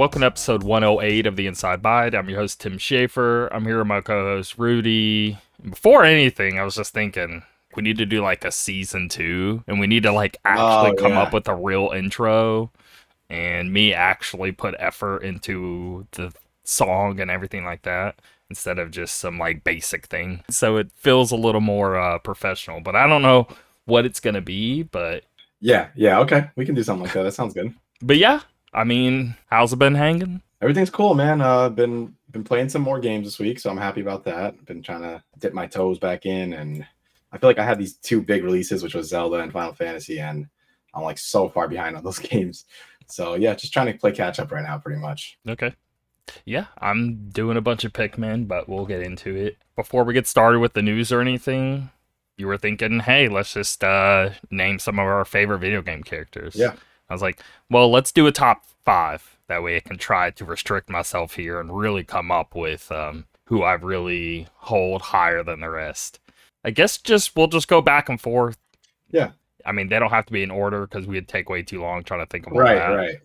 Welcome to episode 108 of the Inside Bite. I'm your host, Tim Schaefer. I'm here with my co host, Rudy. Before anything, I was just thinking we need to do like a season two and we need to like actually Oh, come yeah. up with a real intro and me actually put effort into the song and everything like that instead of just some like basic thing. So it feels a little more uh, professional, but I don't know what it's going to be, but Yeah, yeah, okay. We can do something like that. That sounds good. but yeah, I mean, how's it been hanging? Everything's cool, man. Uh been been playing some more games this week, so I'm happy about that. Been trying to dip my toes back in and I feel like I had these two big releases, which was Zelda and Final Fantasy, and I'm like so far behind on those games. So yeah, just trying to play catch up right now, pretty much. Okay. Yeah, I'm doing a bunch of Pikmin, but we'll get into it. Before we get started with the news or anything, you were thinking, hey, let's just uh, name some of our favorite video game characters. Yeah. I was like, well, let's do a top five. That way I can try to restrict myself here and really come up with um, who I really hold higher than the rest. I guess just we'll just go back and forth. Yeah. I mean, they don't have to be in order because we'd take way too long trying to think of Right, that. right,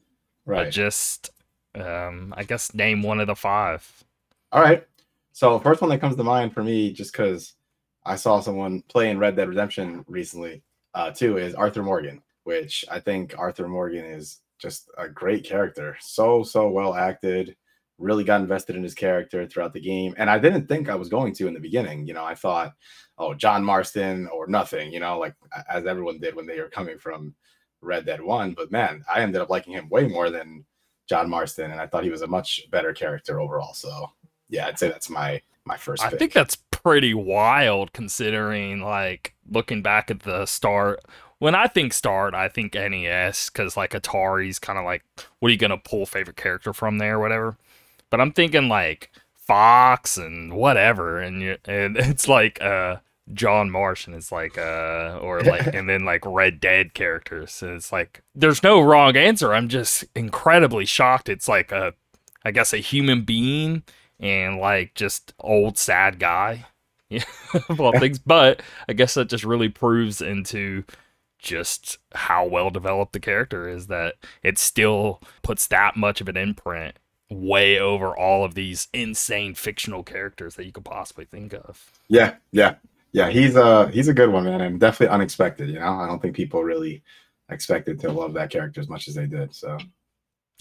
But right. just, um, I guess, name one of the five. All right. So first one that comes to mind for me, just because I saw someone playing Red Dead Redemption recently, uh, too, is Arthur Morgan, which I think Arthur Morgan is just a great character. So so well acted. Really got invested in his character throughout the game, and I didn't think I was going to in the beginning. You know, I thought, oh, John Marston or nothing. You know, like as everyone did when they were coming from Red Dead One. But man, I ended up liking him way more than John Marston, and I thought he was a much better character overall. So yeah, I'd say that's my my first. I pick. think that's pretty wild considering, like, looking back at the start. When I think start, I think NES because, like, Atari's kind of like, what are you going to pull favorite character from there, or whatever. But I'm thinking, like, Fox and whatever. And, you, and it's like, uh, John Marsh and it's like uh or like and then like Red Dead characters and it's like there's no wrong answer I'm just incredibly shocked it's like a I guess a human being and like just old sad guy yeah of all things but i guess that just really proves into just how well developed the character is that it still puts that much of an imprint way over all of these insane fictional characters that you could possibly think of yeah, yeah, yeah. He's a he's a good one, man, and definitely unexpected. You know, I don't think people really expected to love that character as much as they did. So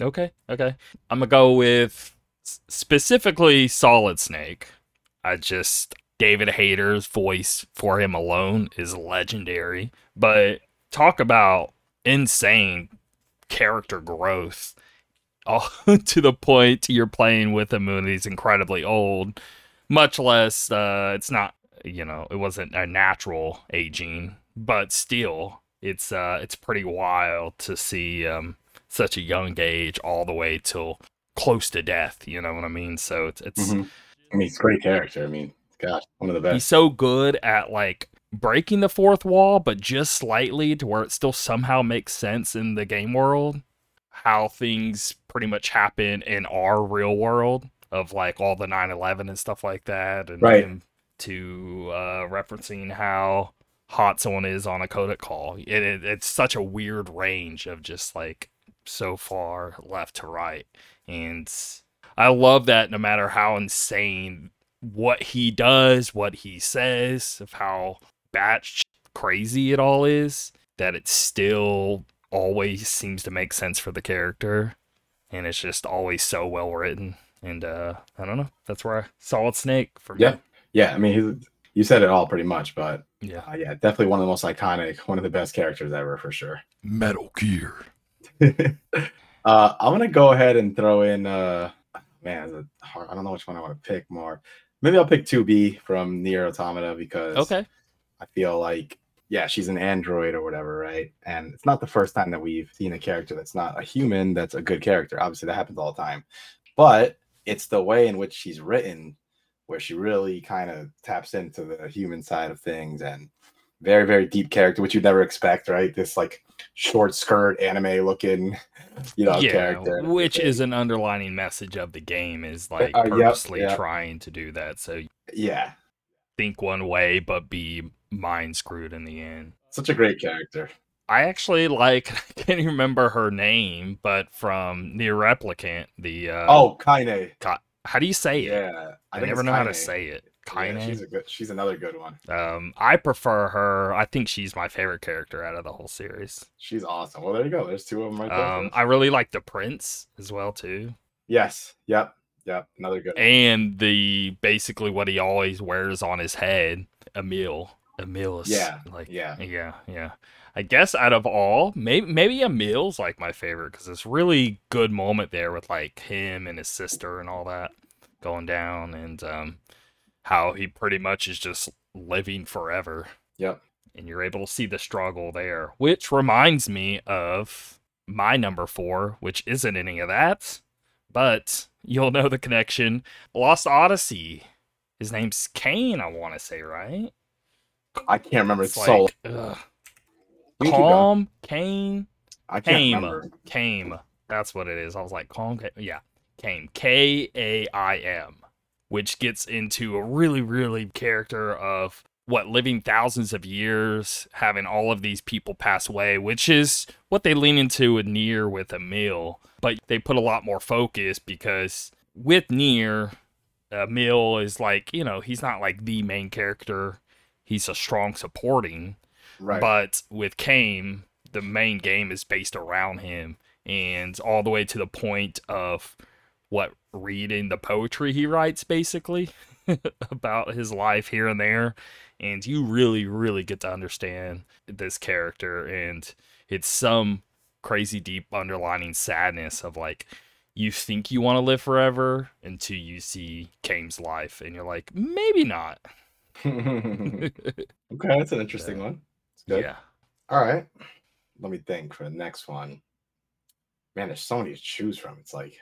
okay okay i'm gonna go with specifically solid snake i just david hayter's voice for him alone is legendary but talk about insane character growth all to the point you're playing with a when that's incredibly old much less uh it's not you know it wasn't a natural aging but still it's uh it's pretty wild to see um such a young age all the way till close to death you know what i mean so it's it's mhm. I mean, it's a great character. I mean, gosh, one of the best he's so good at like breaking the fourth wall but just slightly to where it still somehow makes sense in the game world how things pretty much happen in our real world of like all the 9-11 and stuff like that and Right. to uh referencing how hot someone is on a codec call it, it, it's such a weird range of just like so far left to right and i love that no matter how insane what he does, what he says, of how batch crazy it all is, that it still always seems to make sense for the character. And it's just always so well written. And uh I don't know. That's where I Solid Snake for me. Yeah, yeah. I mean, he's, you said it all pretty much, but Yeah. uh, yeah, definitely one of the most iconic, one of the best characters ever for sure. Metal Gear. uh, I'm gonna go ahead and throw in. Uh, man, a hard, I don't know which one I want to pick more. Maybe I'll pick 2B from Nier Automata because Okay. I feel like yeah, she's an android or whatever, right? And it's not the first time that we've seen a character that's not a human that's a good character. Obviously, that happens all the time, but it's the way in which she's written where she really kind of taps into the human side of things and very very deep character which you'd never expect right this like short skirt anime looking you know yeah, character which is an underlining message of the game is like uh, yep, purposely trying to do that. So yeah think one way but be mind screwed in the end. such a great character I actually like I can't remember her name, but from Nier Replicant, the uh, oh Kaine. Ka- how do you say it? Yeah, I, think never know how to say it. Yeah, she's a good. She's another good one. um, I prefer her. I think she's my favorite character out of the whole series. She's awesome. Well, there you go. There's two of them right there. Um. I really like the Prince as well too, yes. Yep. Yep. Another good. one. and the basically what he always wears on his head, Emil. Emil is Yeah, like yeah. yeah, yeah. I guess out of all, maybe maybe Emil's like my favorite because it's really good moment there with like him and his sister and all that going down, and um, how he pretty much is just living forever, Yep. and you're able to see the struggle there. Which reminds me of my number four, which isn't any of that, but you'll know the connection. Lost Odyssey. His name's Kane, I want to say, right? I can't remember. It's It's so. like ugh. You keep going. Calm, Kane, I can't Came. remember. Kaim. That's what it is. I was like, Calm, Ca- yeah, Kaim. K A I M, which gets into a really, really character of what living thousands of years, having all of these people pass away, which is what they lean into with Nier with a Emil. But they put a lot more focus because with Nier, Emil is like, you know, he's not like the main character. He's a strong supporting. Right. But with Kaim, the main game is based around him and all the way to the point of what reading the poetry he writes basically about his life here and there and you really really get to understand this character and it's some crazy deep underlining sadness of like you think you want to live forever until you see Kame's life and you're like maybe not okay, that's an interesting one. It's good. yeah All right. Let me think for the next one. Man, there's so many to choose from. It's like,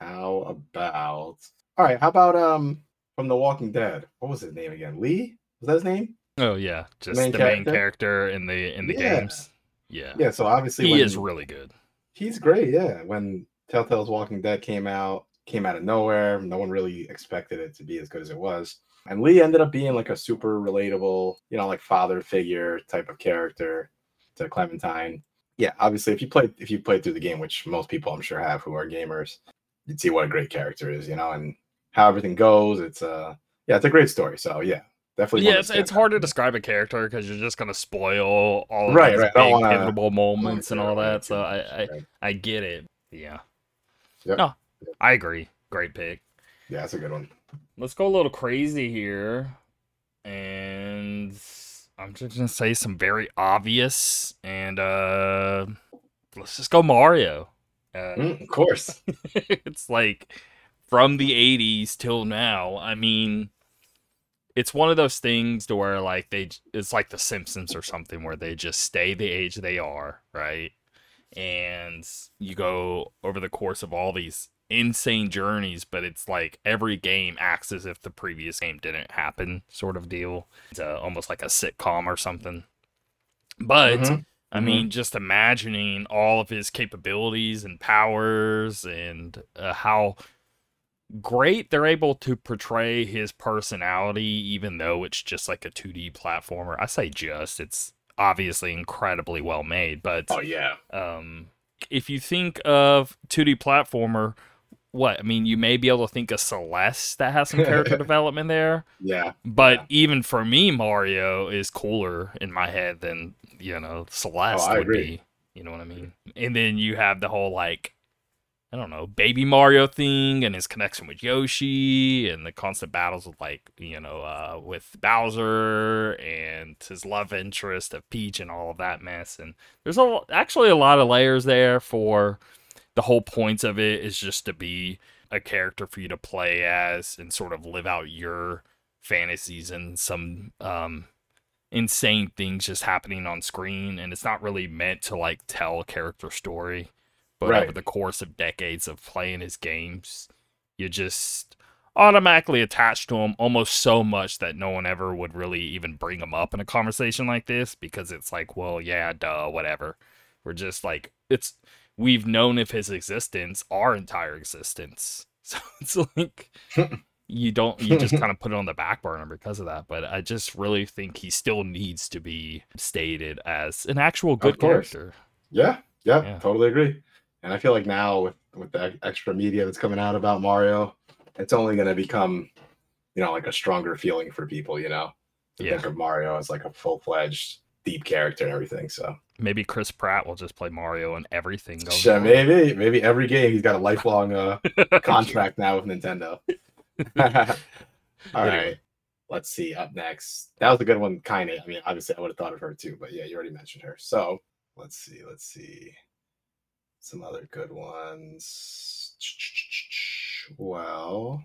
how about all right, how about um from The Walking Dead? What was his name again? Lee? Was that his name? Oh yeah, just main the main character? character in the in the Yeah. games. Yeah, Yeah, so obviously he when- is really good. he's great, yeah. When Telltale's Walking Dead came out, came out of nowhere. No one really expected it to be as good as it was. And Lee ended up being like a super relatable, you know, like father figure type of character to Clementine. Yeah, obviously if you play if you played through the game, which most people I'm sure have who are gamers, you'd see what a great character is, you know, and how everything goes. It's uh yeah, it's a great story. So yeah, definitely. Yeah, it's, it's hard to describe a character because you're just gonna spoil all of Right, right. Big wanna- pivotal moments and all that. So I, I right. I get it. Yeah. Yep. No, I agree. Great pick. Yeah, that's a good one. Let's go a little crazy here, and I'm just gonna say some very obvious, and uh, let's just go Mario. Uh, Mm, of course. it's like from the 80s till now i mean it's one of those things to where like they it's like the simpsons or something where they just stay the age they are right and you go over the course of all these insane journeys but it's like every game acts as if the previous game didn't happen sort of deal it's uh, almost like a sitcom or something but Mhm. I Mhm. mean, just imagining all of his capabilities and powers and uh, how great they're able to portray his personality, even though it's just like a 2D platformer. I say just, it's obviously incredibly well made, but Oh yeah. um, if you think of 2D platformer, what I mean, you may be able to think of Celeste that has some character development there. Yeah. But Yeah. even for me, Mario is cooler in my head than you know Celeste Oh, would agree. be. You know what I mean? And then you have the whole like, I don't know, baby Mario thing and his connection with Yoshi and the constant battles with like you know uh, with Bowser and his love interest of Peach and all of that mess. And there's a, actually a lot of layers there for the whole points of it is just to be a character for you to play as and sort of live out your fantasies and some um insane things just happening on screen and it's not really meant to like tell a character story but Right. over the course of decades of playing his games you just automatically attach to him almost so much that no one ever would really even bring him up in a conversation like this because it's like well yeah duh whatever we're just like it's we've known of his existence our entire existence so it's like you don't you just kind of put it on the back burner because of that. But I just really think he still needs to be stated as an actual good character. Yeah, yeah, Yeah. totally agree. And I feel like now with with the extra media that's coming out about Mario, it's only going to become, you know, like a stronger feeling for people. You know, to Yeah. think of Mario as like a full fledged deep character and everything. So Maybe Chris Pratt will just play Mario and everything goes. yeah, maybe maybe every game he's got a lifelong uh, contract now with Nintendo. All Anyway. right. Let's see. Up next. That was a good one, kind of. I mean, obviously, I would have thought of her too, but yeah, you already mentioned her. So let's see. Let's see. Some other good ones. Well,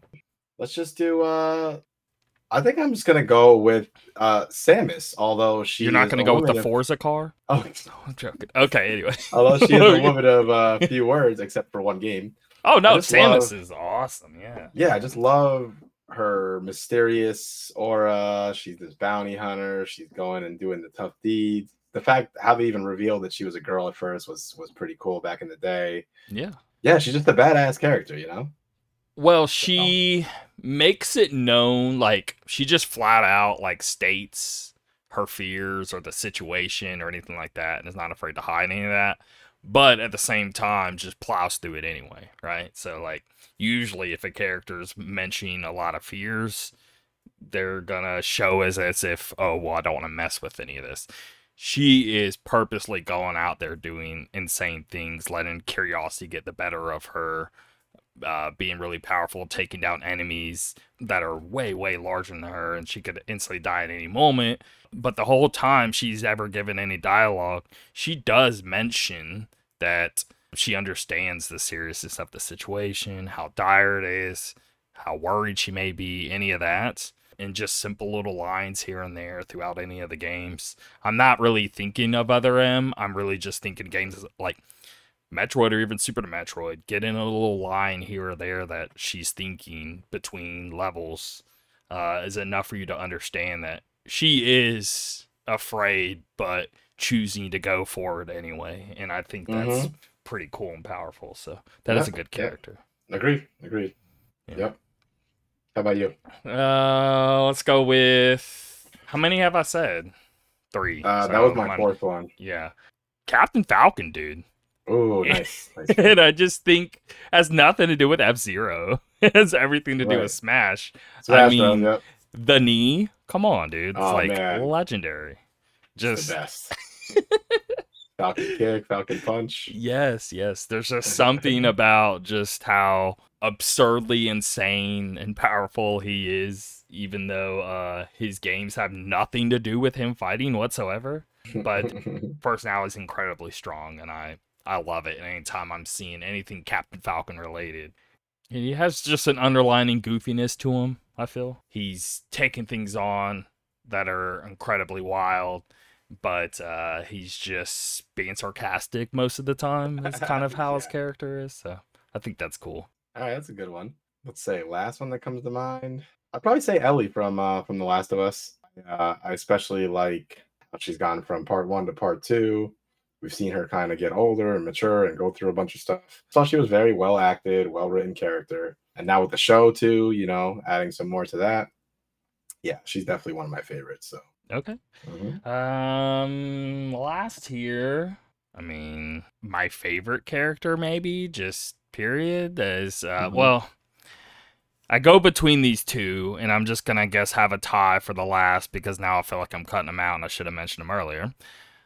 let's just do. uh I think I'm just gonna go with uh Samus, although she. You're not going to go with the of- Forza car? Oh, No, I'm joking. Okay, anyway. although she is a woman of uh, few words, except for one game. Oh no, Samus love- is awesome. Yeah. yeah, I just love her mysterious aura. She's this bounty hunter. She's going and doing the tough deeds. The fact how they even revealed that she was a girl at first was was pretty cool back in the day. Yeah. Yeah, she's just a badass character, you know. Well, she makes it known, like she just flat out like states her fears or the situation or anything like that, and is not afraid to hide any of that. But at the same time, just plows through it anyway, right? So, like, usually if a character's mentioning a lot of fears, they're gonna show as as if, oh, well, I don't want to mess with any of this. She is purposely going out there doing insane things, letting curiosity get the better of her uh, being really powerful, taking down enemies that are way, way larger than her, and she could instantly die at any moment. But the whole time she's ever given any dialogue, she does mention that she understands the seriousness of the situation, how dire it is, how worried she may be, any of that. And just simple little lines here and there throughout any of the games. I'm not really thinking of other M. I'm really just thinking games like Metroid or even Super Metroid, get in a little line here or there that she's thinking between levels uh, is enough for you to understand that she is afraid, but choosing to go for it anyway. And I think that's pretty cool and powerful. So that is Yeah, a good yeah. character. Agreed. Agreed. Yeah. Yep. How about you? Uh, let's go with how many have I said? Three. Uh, So that was my fourth one. Yeah, Captain Falcon, dude. Oh, nice. nice. and I just think has nothing to do with F Zero. It has everything to do Right. with Smash. Smash Bros, mean, yep. The knee, come on, dude. It's Oh, like man. legendary. Just the best. Falcon kick, Falcon punch. yes, yes. There's just something about just how absurdly insane and powerful he is, even though uh, his games have nothing to do with him fighting whatsoever. But personality is incredibly strong, and I I love it. Anytime I'm seeing anything Captain Falcon related, and he has just an underlining goofiness to him. I feel he's taking things on that are incredibly wild, but uh, he's just being sarcastic most of the time. That's kind of how his character is. So I think that's cool. All right, that's a good one. Let's say last one that comes to mind. I'd probably say Ellie from uh, from The Last of Us. Uh, I especially like how she's gone from part one to part two. We've seen her kind of get older and mature and go through a bunch of stuff. So she was very well acted, well written character. And now with the show too, you know, adding some more to that. Yeah, she's definitely one of my favorites. So Okay. mhm. Um, last here, I mean, my favorite character, maybe just period, is uh, Mhm. well, I go between these two, and I'm just gonna guess have a tie for the last because now I feel like I'm cutting them out, and I should have mentioned them earlier.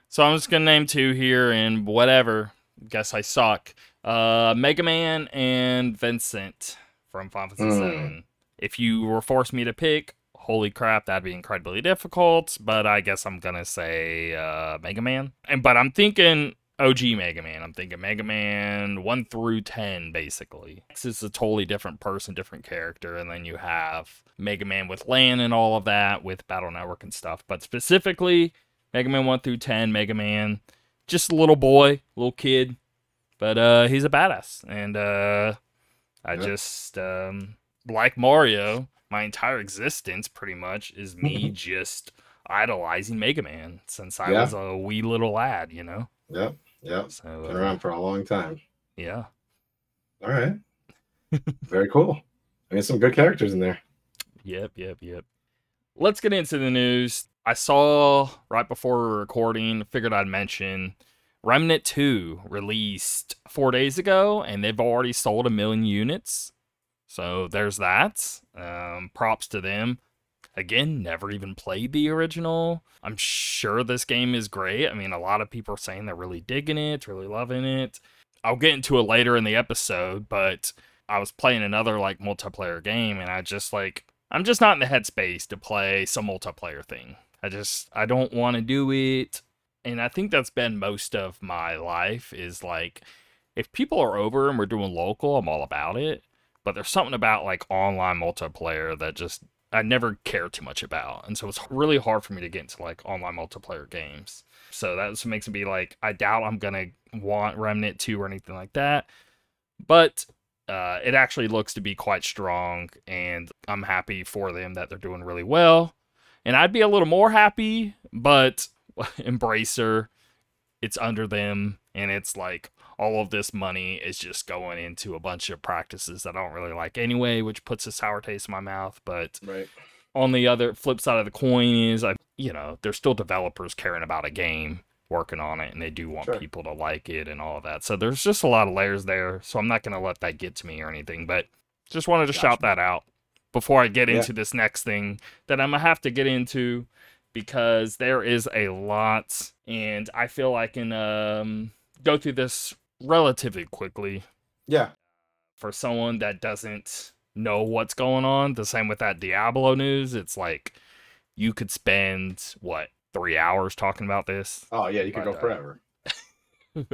So I'm just gonna name two here, and whatever. Guess I suck. Uh, Mega Man and Vincent from Final Fantasy Mm. VII. If you were forced me to pick, holy crap, that'd be incredibly difficult. But I guess I'm gonna say uh, Mega Man. And but I'm thinking OG Mega Man. I'm thinking Mega Man one through ten, basically. This is a totally different person, different character, and then you have Mega Man with Lan and all of that with Battle Network and stuff. But specifically, Mega Man one through ten, Mega Man, just a little boy, little kid, but uh, he's a badass, and uh, I Yeah. just um, like Mario. My entire existence, pretty much, is me just idolizing Mega Man since I Yeah. was a wee little lad, you know. Yep, yep. So Been uh, around for a long time. yeah, All right. Very cool. I mean, some good characters in there. Yep, yep, yep. Let's get into the news. I saw right before recording, figured I'd mention Remnant 2 released four days ago, and they've already sold a million units. So there's that. Um, props to them. Again, never even played the original. I'm sure this game is great. I mean, a lot of people are saying they're really digging it, really loving it. I'll get into it later in the episode, but I was playing another like multiplayer game and I just like I'm just not in the headspace to play some multiplayer thing. I just I don't want to do it. And I think that's been most of my life is like if people are over and we're doing local, I'm all about it. But there's something about like online multiplayer that just I never care too much about. And so it's really hard for me to get into like online multiplayer games. So what makes me be like, I doubt I'm gonna want Remnant 2 or anything like that. But uh, it actually looks to be quite strong, and I'm happy for them that they're doing really well. And I'd be a little more happy, but Embracer, it's under them, and it's like all of this money is just going into a bunch of practices that I don't really like anyway, which puts a sour taste in my mouth. But Right. on the other flip side of the coin is I you know, there's still developers caring about a game, working on it, and they do want Sure. people to like it and all of that. So there's just a lot of layers there. So I'm not gonna let that get to me or anything, but just wanted to shout that out before I get Yeah. into this next thing that I'm gonna have to get into because there is a lot and I feel I can um go through this relatively quickly Yeah. for someone that doesn't know what's going on. The same with that Diablo news. It's like you could spend what three hours talking about this. Oh yeah, you could But, go uh, forever.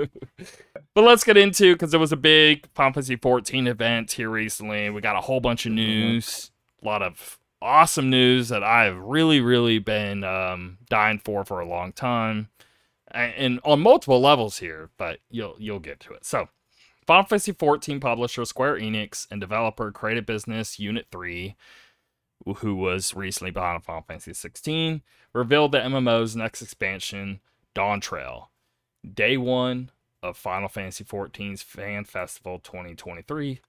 but let's get into because there was a big Fantasy 14 event here recently. We got a whole bunch of Mhm. news, a lot of awesome news that I've really, really been um, dying for for a long time, and, and on multiple levels here. But you'll you'll get to it. So, Final Fantasy 14 publisher Square Enix and developer Creative Business Unit 3, who was recently behind Final Fantasy 16, revealed the MMO's next expansion, Dawntrail day one of Final Fantasy XIV's Fan Festival 2023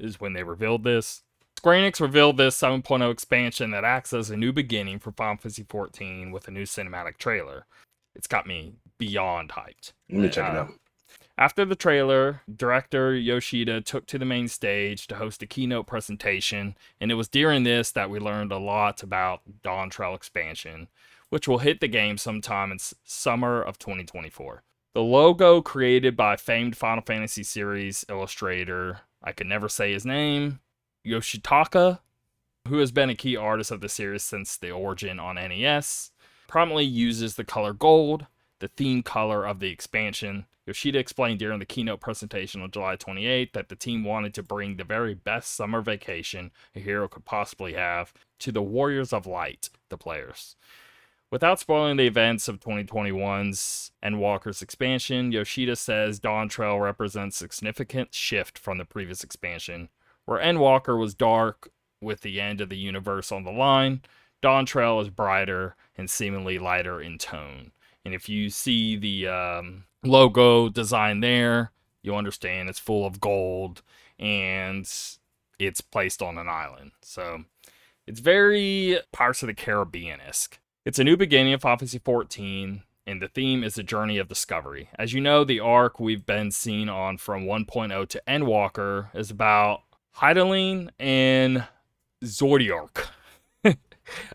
is when they revealed this. Square Enix revealed this 7.0 expansion that acts as a new beginning for Final Fantasy XIV with a new cinematic trailer. It's got me beyond hyped. Let me check it Uh, out. After the trailer, director Yoshida took to the main stage to host a keynote presentation, and it was during this that we learned a lot about Dawntrail expansion, which will hit the game sometime in summer of 2024. The logo created by famed Final Fantasy series illustrator, I could never say his name, Yoshitaka, who has been a key artist of the series since the origin on NES, prominently uses the color gold, the theme color of the expansion. Yoshida explained during the keynote presentation on July 28 that the team wanted to bring the very best summer vacation a hero could possibly have to the Warriors of Light, the players. Without spoiling the events of 2021's Endwalker's expansion, Yoshida says Dawntrail represents a significant shift from the previous expansion, where Endwalker was dark with the end of the universe on the line. Dawn is brighter and seemingly lighter in tone. And if you see the um, logo design there, you'll understand it's full of gold and it's placed on an island. So it's very Pirates of the Caribbean esque. It's a new beginning of Fantasy 14, and the theme is a journey of discovery. As you know, the arc we've been seeing on from 1.0 to Endwalker is about Hydaelyn and Zodiark.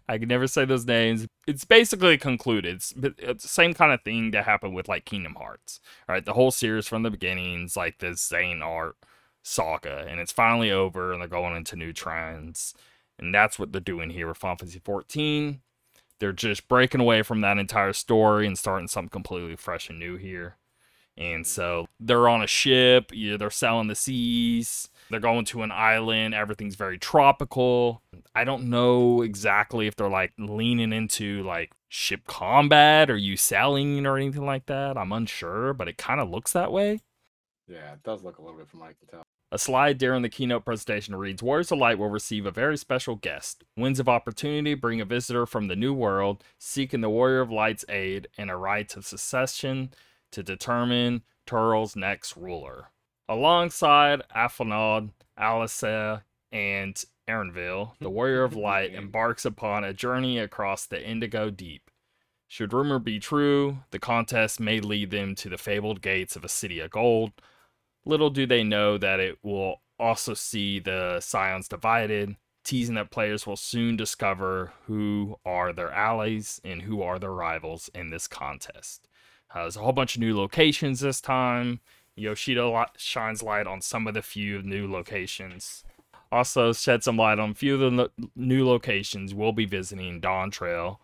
I can never say those names. It's basically concluded. It's, it's the same kind of thing that happened with like Kingdom Hearts. Right, the whole series from the beginnings, like this Xehanort saga, and it's finally over, and they're going into new trends, and that's what they're doing here with Final Fantasy 14. They're just breaking away from that entire story and starting something completely fresh and new here. And so they're on a ship, yeah, they're sailing the seas, they're going to an island, everything's very tropical. I don't know exactly if they're like leaning into like ship combat or you sailing or anything like that. I'm unsure, but it kind of looks that way. Yeah, it does look a little bit from I can tell. A slide during the keynote presentation reads Warriors of Light will receive a very special guest. Winds of Opportunity bring a visitor from the New World seeking the Warrior of Light's aid and a right of succession to determine Tural's next ruler. Alongside Alphinaud, Alisaie, and Erenville, the Warrior of Light embarks upon a journey across the Indigo Deep. Should rumor be true, the contest may lead them to the fabled gates of a city of gold. Little do they know that it will also see the Scions divided, teasing that players will soon discover who are their allies and who are their rivals in this contest. Uh, there's a whole bunch of new locations this time. Yoshida shines light on some of the few new locations. Also, shed some light on a few of the new locations we'll be visiting Dawntrail.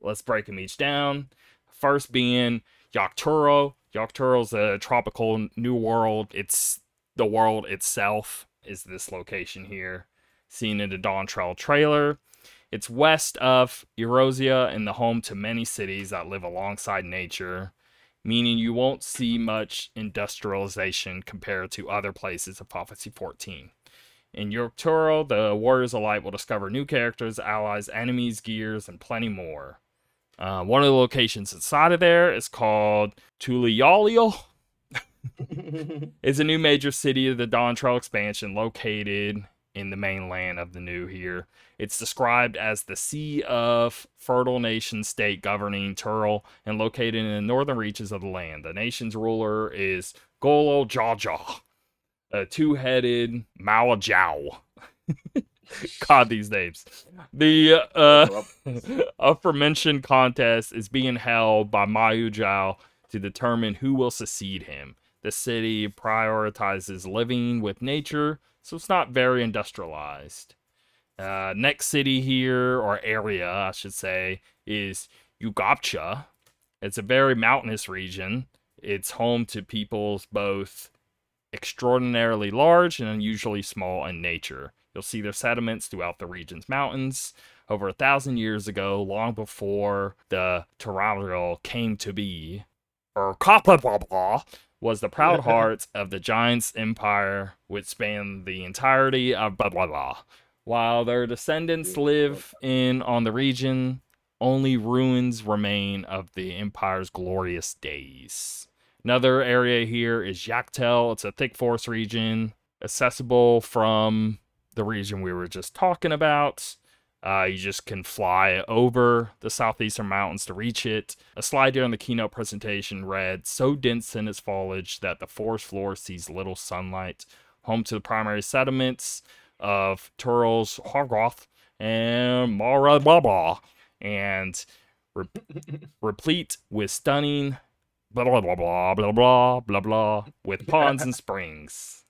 Let's break them each down. First being Yok Tural. Yakturo's a tropical new world. It's the world itself is this location here, seen in the Dawntrail trailer. It's west of Eorzea and the home to many cities that live alongside nature meaning you won't see much industrialization compared to other places of Prophecy 14. In Yok Tural, the Warriors of Light will discover new characters, allies, enemies, gears, and plenty more. Uh, one of the locations inside of there is called Tuliyollal. it's a new major city of the Dawntrail expansion located in the mainland of the new here. It's described as the Sea of Fertile Nation state governing Tural and located in the northern reaches of the land. The nation's ruler is Gulool Ja Ja, a two headed Mamool Ja. God, these names. The uh, aforementioned contest is being held by Mayu Zhao to determine who will succeed him. The city prioritizes living with nature, so it's not very industrialized. Uh, next city here, or area, I should say, is Urqopacha. It's a very mountainous region. It's home to peoples both extraordinarily large and unusually small in nature. You'll see their sediments throughout the region's mountains. Over a thousand years ago, long before the Terranil came to be, or Kapapapa, was the proud heart of the Giants' empire, which spanned the entirety of blah blah blah. While their descendants live in on the region, only ruins remain of the empire's glorious days. Another area here is Yak T'el. It's a thick forest region, accessible from the region we were just talking about. Uh, you just can fly over the southeastern mountains to reach it. A slide on the keynote presentation read So dense in its foliage that the forest floor sees little sunlight. Home to the primary settlements of Tural's Hargoth and Marababa, and re- replete with stunning blah blah blah blah blah blah blah blah with ponds and springs.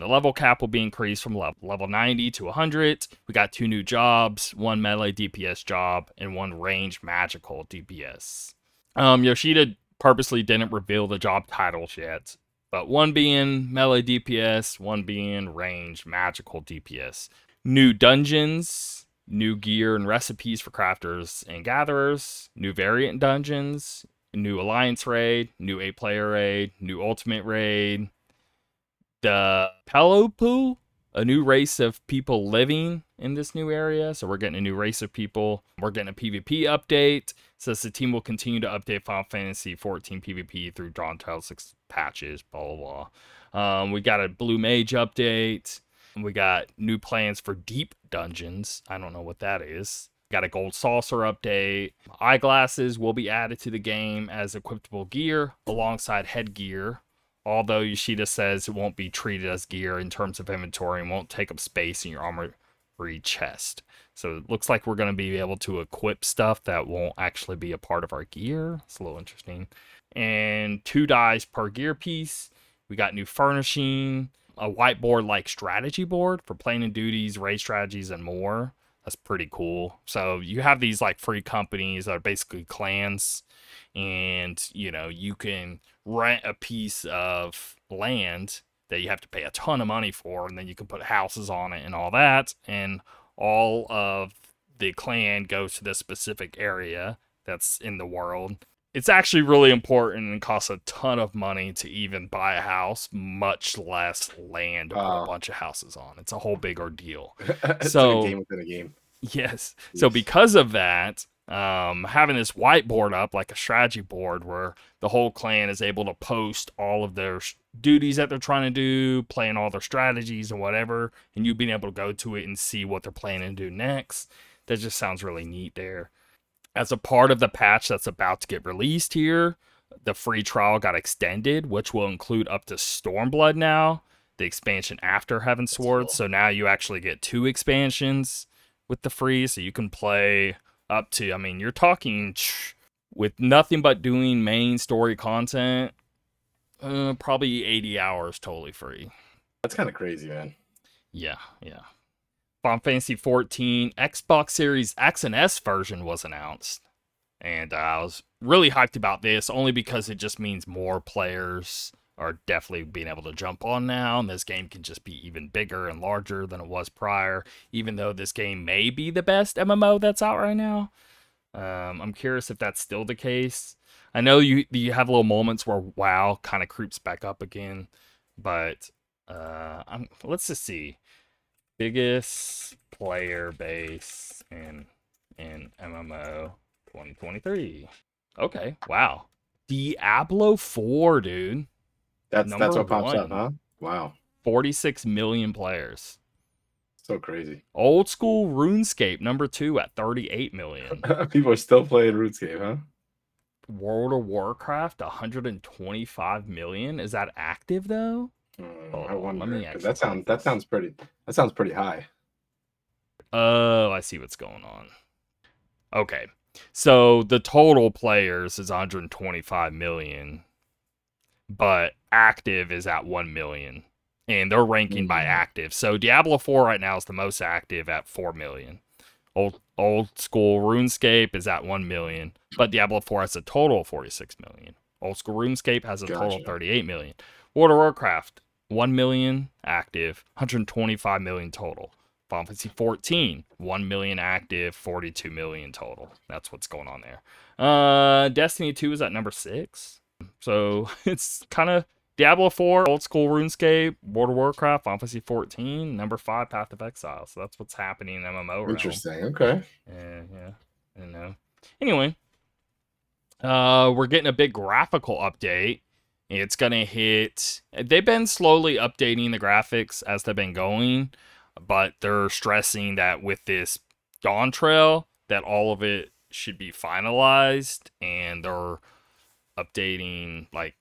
The level cap will be increased from level, level 90 to 100. We got two new jobs, one melee DPS job and one range magical DPS. Um, Yoshida purposely didn't reveal the job titles yet, but one being melee DPS, one being range magical DPS. New dungeons, new gear and recipes for crafters and gatherers, new variant dungeons, new alliance raid, new eight player raid, new ultimate raid. The Pelupelu, a new race of people living in this new area. So we're getting a new race of people. We're getting a PvP update. Says the team will continue to update Final Fantasy 14 PvP through Dawntrail 6 patches, blah, blah, blah. Um, we got a Blue Mage update. We got new plans for deep dungeons. I don't know what that is. Got a gold saucer update. Eyeglasses will be added to the game as equipable gear alongside headgear. Although Yoshida says it won't be treated as gear in terms of inventory and won't take up space in your armory chest. So it looks like we're going to be able to equip stuff that won't actually be a part of our gear. It's a little interesting. And two dyes per gear piece. We got new furnishing, a whiteboard like strategy board for planning duties, raid strategies, and more. That's pretty cool. So you have these like free companies that are basically clans, and you know you can rent a piece of land that you have to pay a ton of money for, and then you can put houses on it and all that, and all of the clan goes to this specific area that's in the world. It's actually really important and costs a ton of money to even buy a house, much less land to put a bunch of houses on. It's a whole big ordeal. it's So- like a game within a game. Yes. So because of that, um, having this whiteboard up like a strategy board where the whole clan is able to post all of their duties that they're trying to do, playing all their strategies and whatever, and you being able to go to it and see what they're planning to do next. That just sounds really neat there. As a part of the patch that's about to get released here, the free trial got extended, which will include up to Stormblood now, the expansion after Heavensward. cool. So now you actually get two expansions with the free, so you can play up to. I mean, you're talking with nothing but doing main story content, uh, probably 80 hours totally free. That's kind of crazy, man. Yeah, yeah. Final Fantasy 14 Xbox Series X and S version was announced. And uh, I was really hyped about this only because it just means more players are definitely being able to jump on now. And this game can just be even bigger and larger than it was prior, even though this game may be the best MMO that's out right now. Um, I'm curious if that's still the case. I know you you have little moments where WoW kind of creeps back up again, but uh, I'm, let's just see biggest player base in in MMO 2023. Okay, wow. Diablo 4, dude. That's that's what pops up, huh? Wow, 46 million players. so crazy. Old school RuneScape number 2 at 38 million. People are still playing RuneScape, huh? World of Warcraft 125 million. Is that active though? Hmm, Oh, I let wonder. me 'cause actually that sounds that sounds pretty. That sounds pretty high. Oh, I see what's going on. Okay. So the total players is 125 million, but active is at 1 million. And they're ranking by Mhm. active. So Diablo 4 right now is the most active at 4 million. Old old school RuneScape is at 1 million, but Diablo 4 has a total of 46 million. Old school RuneScape has a total of 38 million. World of Warcraft 1 million active, 125 million total. Final Fantasy 14, 1 million active, 42 million total. That's what's going on there. Uh, Destiny 2 is at number six. So it's kind of Diablo 4, old school RuneScape, World of Warcraft, Final Fantasy 14, number five, Path of Exile. So that's what's happening in MMO realm. Interesting. Okay. Yeah, yeah. I know. Anyway, uh, we're getting a big graphical update. It's gonna hit. They've been slowly updating the graphics as they've been going, but they're stressing that with this Dawntrail, that all of it should be finalized, and they're updating like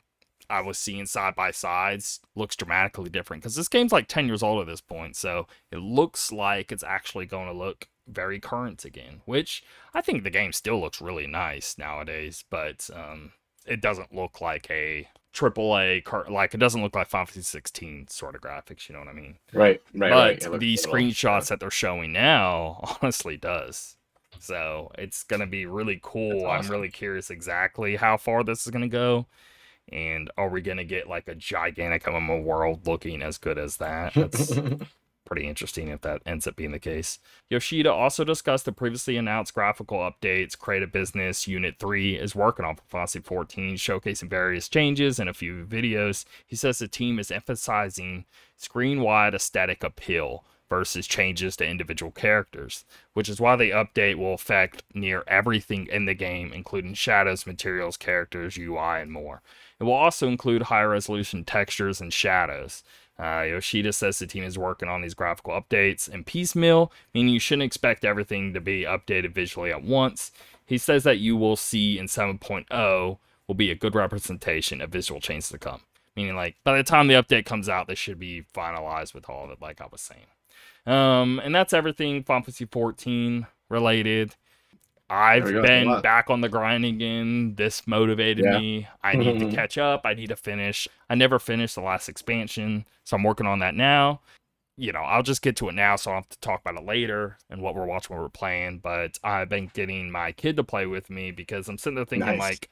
I was seeing side by sides looks dramatically different because this game's like 10 years old at this point. So it looks like it's actually going to look very current again, which I think the game still looks really nice nowadays, but um, it doesn't look like a triple A car- like it doesn't look like Final Fantasy 16 sort of graphics, you know what I mean? Right. Right. but right. The a little- screenshots that they're showing now honestly does. So it's gonna be really cool. That's I'm really curious exactly how far this is gonna go. And are we gonna get like a gigantic MMO world looking as good as that? That's pretty interesting if that ends up being the case. Yoshida also discussed the previously announced graphical updates. Creative Business Unit 3 is working on Final 14, showcasing various changes in a few videos. He says the team is emphasizing screen wide aesthetic appeal versus changes to individual characters, which is why the update will affect near everything in the game, including shadows, materials, characters, UI, and more. It will also include high resolution textures and shadows. Uh, Yoshida says the team is working on these graphical updates and piecemeal, meaning you shouldn't expect everything to be updated visually at once. He says that you will see in 7.0 will be a good representation of visual changes to come. Meaning, like, by the time the update comes out, they should be finalized with all of it, like I was saying. Um, and that's everything Final Fantasy 14 related. I've There we go, that's a been back on the grind again. This motivated Yeah. me. I need to catch up. I need to finish. I never finished the last expansion, so I'm working on that now. You know, I'll just get to it now, so I'll have to talk about it later and what we're watching, what we're playing. But I've been getting my kid to play with me because I'm sitting there thinking Nice. like,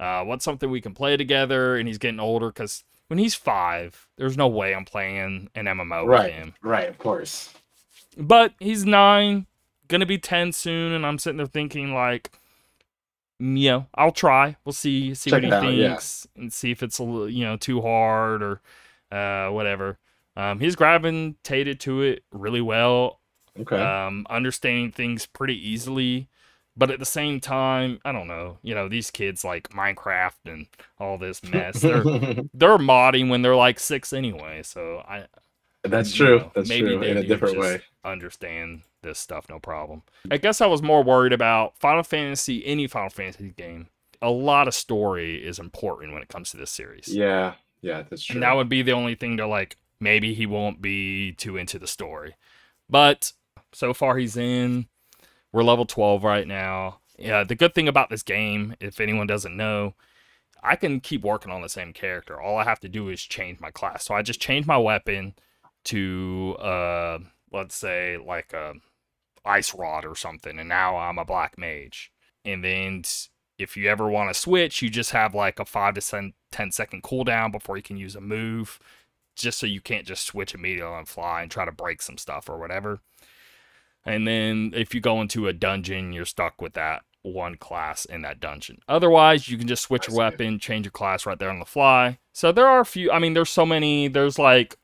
uh, what's something we can play together? And he's getting older because when he's five, there's no way I'm playing an MMO with him Right. Of course. but he's nine, gonna be ten soon, and I'm sitting there thinking like, mm, you know, I'll try. We'll see, see Check what he out, yeah. thinks, and see if it's a little, you know, too hard or uh, whatever. Um, he's gravitated to it really well, Okay. um, understanding things pretty easily. but at the same time, I don't know. You know, these kids like Minecraft and all this mess. They're they're modding when they're like six anyway. So I. That's true. know, That's maybe true. In a different way. Understand this stuff, no problem. I guess I was more worried about Final Fantasy, any Final Fantasy game. A lot of story is important when it comes to this series. Yeah. Yeah. That's true. And that would be the only thing to like maybe he won't be too into the story. But so far he's in. We're level 12 right now. Yeah, the good thing about this game, if anyone doesn't know, I can keep working on the same character. All I have to do is change my class. So I just change my weapon to uh let's say like a ice rod or something and now I'm a black mage. And then if you ever want to switch, you just have like a 5 to 10 10 second cooldown before you can use a move just so you can't just switch immediately on fly and try to break some stuff or whatever. And then if you go into a dungeon, you're stuck with that one class in that dungeon. Otherwise, you can just switch your weapon, change your class right there on the fly. So there are a few, I mean, there's so many, there's like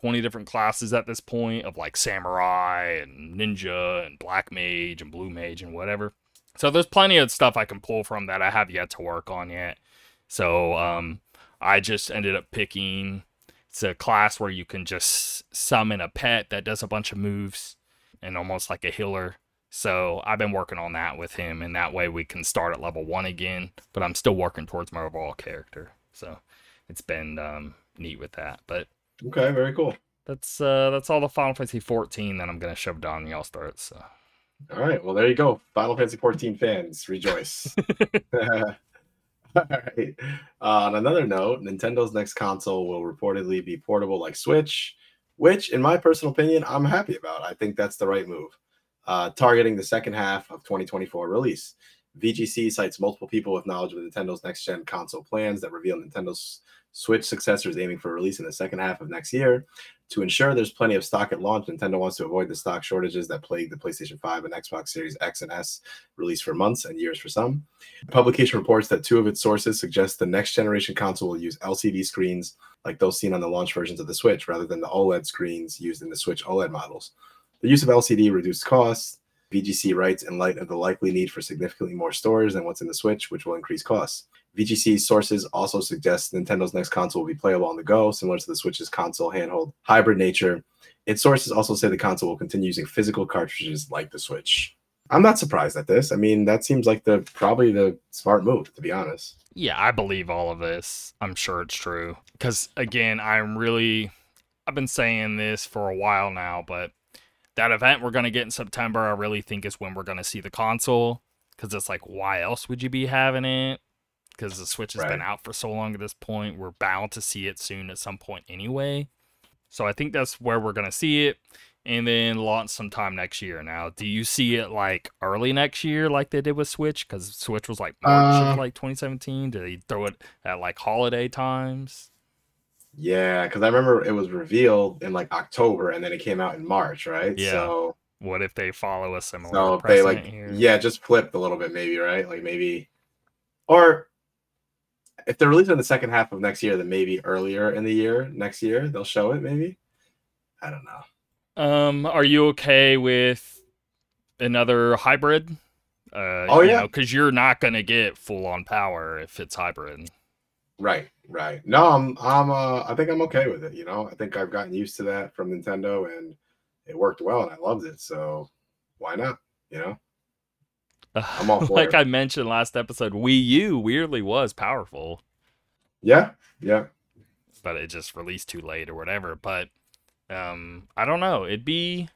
20 different classes at this point of like samurai and ninja and black mage and blue mage and whatever. So there's plenty of stuff I can pull from that I have yet to work on yet. So um, I just ended up picking it's a class where you can just summon a pet that does a bunch of moves and almost like a healer. So I've been working on that with him, and that way we can start at level one again. But I'm still working towards my overall character. So it's been um, neat with that. But Okay. Very cool. that's uh, that's all the Final Fantasy 14 that I'm gonna shove down y'all's throats. So. All right. Well, there you go. Final Fantasy 14 fans, rejoice. All right. Uh, on another note, Nintendo's next console will reportedly be portable like Switch, which, in my personal opinion, I'm happy about. I think that's the right move. Uh, targeting the second half of 2024 release. VGC cites multiple people with knowledge of Nintendo's next gen console plans that reveal Nintendo's Switch successor is aiming for release in the second half of next year. To ensure there's plenty of stock at launch, Nintendo wants to avoid the stock shortages that plagued the PlayStation 5 and Xbox Series X and S released for months and years for some. The publication reports that two of its sources suggest the next generation console will use LCD screens like those seen on the launch versions of the Switch rather than the OLED screens used in the Switch OLED models. The use of LCD reduced costs. VGC writes in light of the likely need for significantly more storage than what's in the Switch, which will increase costs. VGC sources also suggest Nintendo's next console will be playable on the go, similar to the Switch's console handheld hybrid nature. Its sources also say the console will continue using physical cartridges like the Switch. I'm not surprised at this. I mean, that seems like the probably the smart move, to be honest. Yeah, I believe all of this. I'm sure it's true. Because again, I'm really, I've been saying this for a while now, but that event we're going to get in September, I really think is when we're going to see the console. Because it's like, why else would you be having it? Because the Switch has been out for so long at this point. We're bound to see it soon at some point anyway. So I think that's where we're going to see it. And then launch sometime next year. Now, do you see it like early next year, like they did with Switch? Because Switch was like March Uh, of like 2017. Did they throw it at like holiday times? Yeah, because I remember it was revealed in like October and then it came out in March, right? Yeah. So, What if they follow a similar so they like, here? yeah, just flipped a little bit, maybe, right? Like maybe, or if they're releasing in the second half of next year, then maybe earlier in the year, next year, they'll show it, maybe. I don't know. Um, are you okay with another hybrid? Uh, Oh, you yeah. because you're not gonna get full on power if it's hybrid. Right, right. No, I'm, I'm, uh, I think I'm okay with it. You know, I think I've gotten used to that from Nintendo, and it worked well, and I loved it. So why not? You know, I'm all like it. I mentioned last episode, Wii U weirdly was powerful, yeah, yeah. but it just released too late or whatever. But um, I don't know. It'd be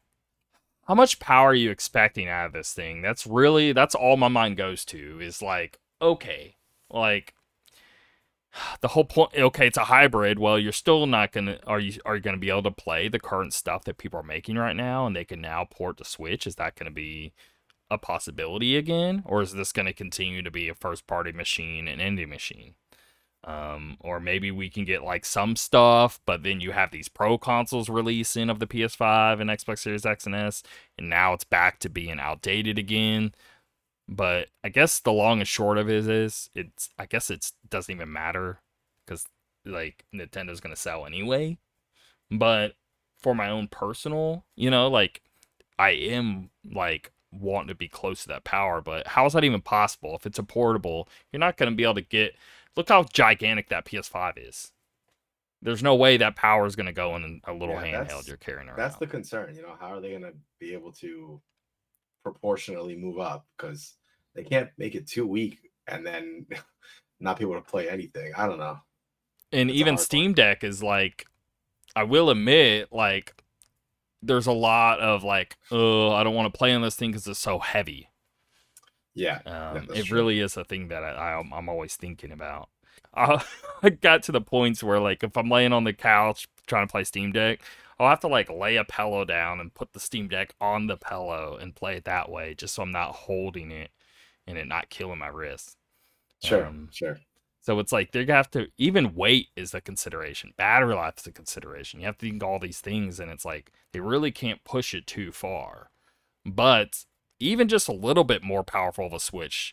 how much power are you expecting out of this thing? That's really that's all my mind goes to is like, okay, like the whole point okay it's a hybrid well you're still not gonna are you are you gonna be able to play the current stuff that people are making right now and they can now port to switch is that gonna be a possibility again or is this gonna continue to be a first party machine and indie machine um, or maybe we can get like some stuff but then you have these pro consoles releasing of the ps5 and xbox series x and s and now it's back to being outdated again but I guess the long and short of it is it's I guess it doesn't even matter because like Nintendo's gonna sell anyway. But for my own personal, you know, like I am like wanting to be close to that power. But how is that even possible? If it's a portable, you're not going to be able to get. Look how gigantic that PS5 is. There's no way that power is going to go in a little Yeah, handheld you're carrying around. That's the concern. You know, how are they going to be able to proportionally move up? Because they can't make it too weak and then not be able to play anything. I don't know. and It's even. Steam Deck is like, I will admit, like, there's a lot of like, oh, I don't want to play on this thing because it's so heavy. Yeah. Um, it true. really is a thing that I, I I'm always thinking about. I, I got to the points where like if I'm laying on the couch trying to play Steam Deck, I'll have to like lay a pillow down and put the Steam Deck on the pillow and play it that way, just so I'm not holding it and it not killing my wrist. Sure. Um, sure. So it's like they have to even weight is a consideration. Battery life is a consideration. You have to think all these things, and it's like they really can't push it too far. But even just a little bit more powerful of a Switch,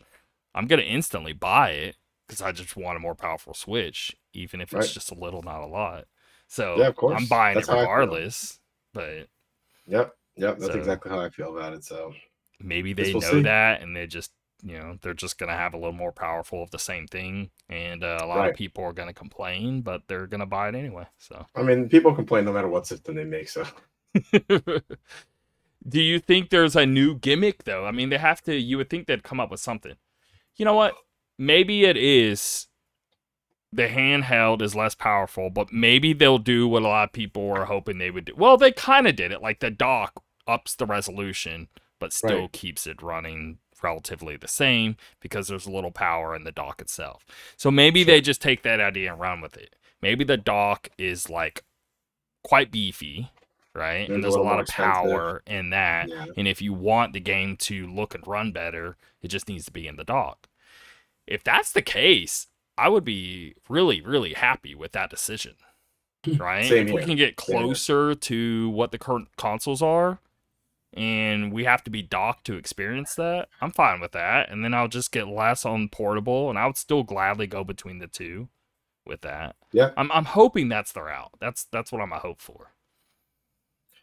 I'm gonna instantly buy it because I just want a more powerful Switch, even if it's just a little, not a lot. So Yeah, of course. I'm buying That's it how I feel. regardless. But Yep. Yep. That's So- exactly how I feel about it. So, maybe they know see. that and they just you know they're just gonna have a little more powerful of the same thing and uh, a lot Right. of people are gonna complain but they're gonna buy it anyway so I mean, people complain no matter what system they make. So, do you think there's a new gimmick though i mean they have to you would think they'd come up with something you know what maybe it is the handheld is less powerful but maybe they'll do what a lot of people were hoping they would do well they kind of did it like the dock ups the resolution but still Right. keeps it running relatively the same because there's a little power in the dock itself so maybe they just take that idea and run with it maybe the dock is like quite beefy right There's and there's a lot of power in that yeah. and if you want the game to look and run better, it just needs to be in the dock. If that's the case, I would be really, really happy with that decision. Right? Same if we can get closer to what the current consoles are and we have to be docked to experience that, I'm fine with that. And then I'll just get less on portable and I would still gladly go between the two with that. Yeah. I'm I'm hoping that's the route. That's that's what I'm a hope for.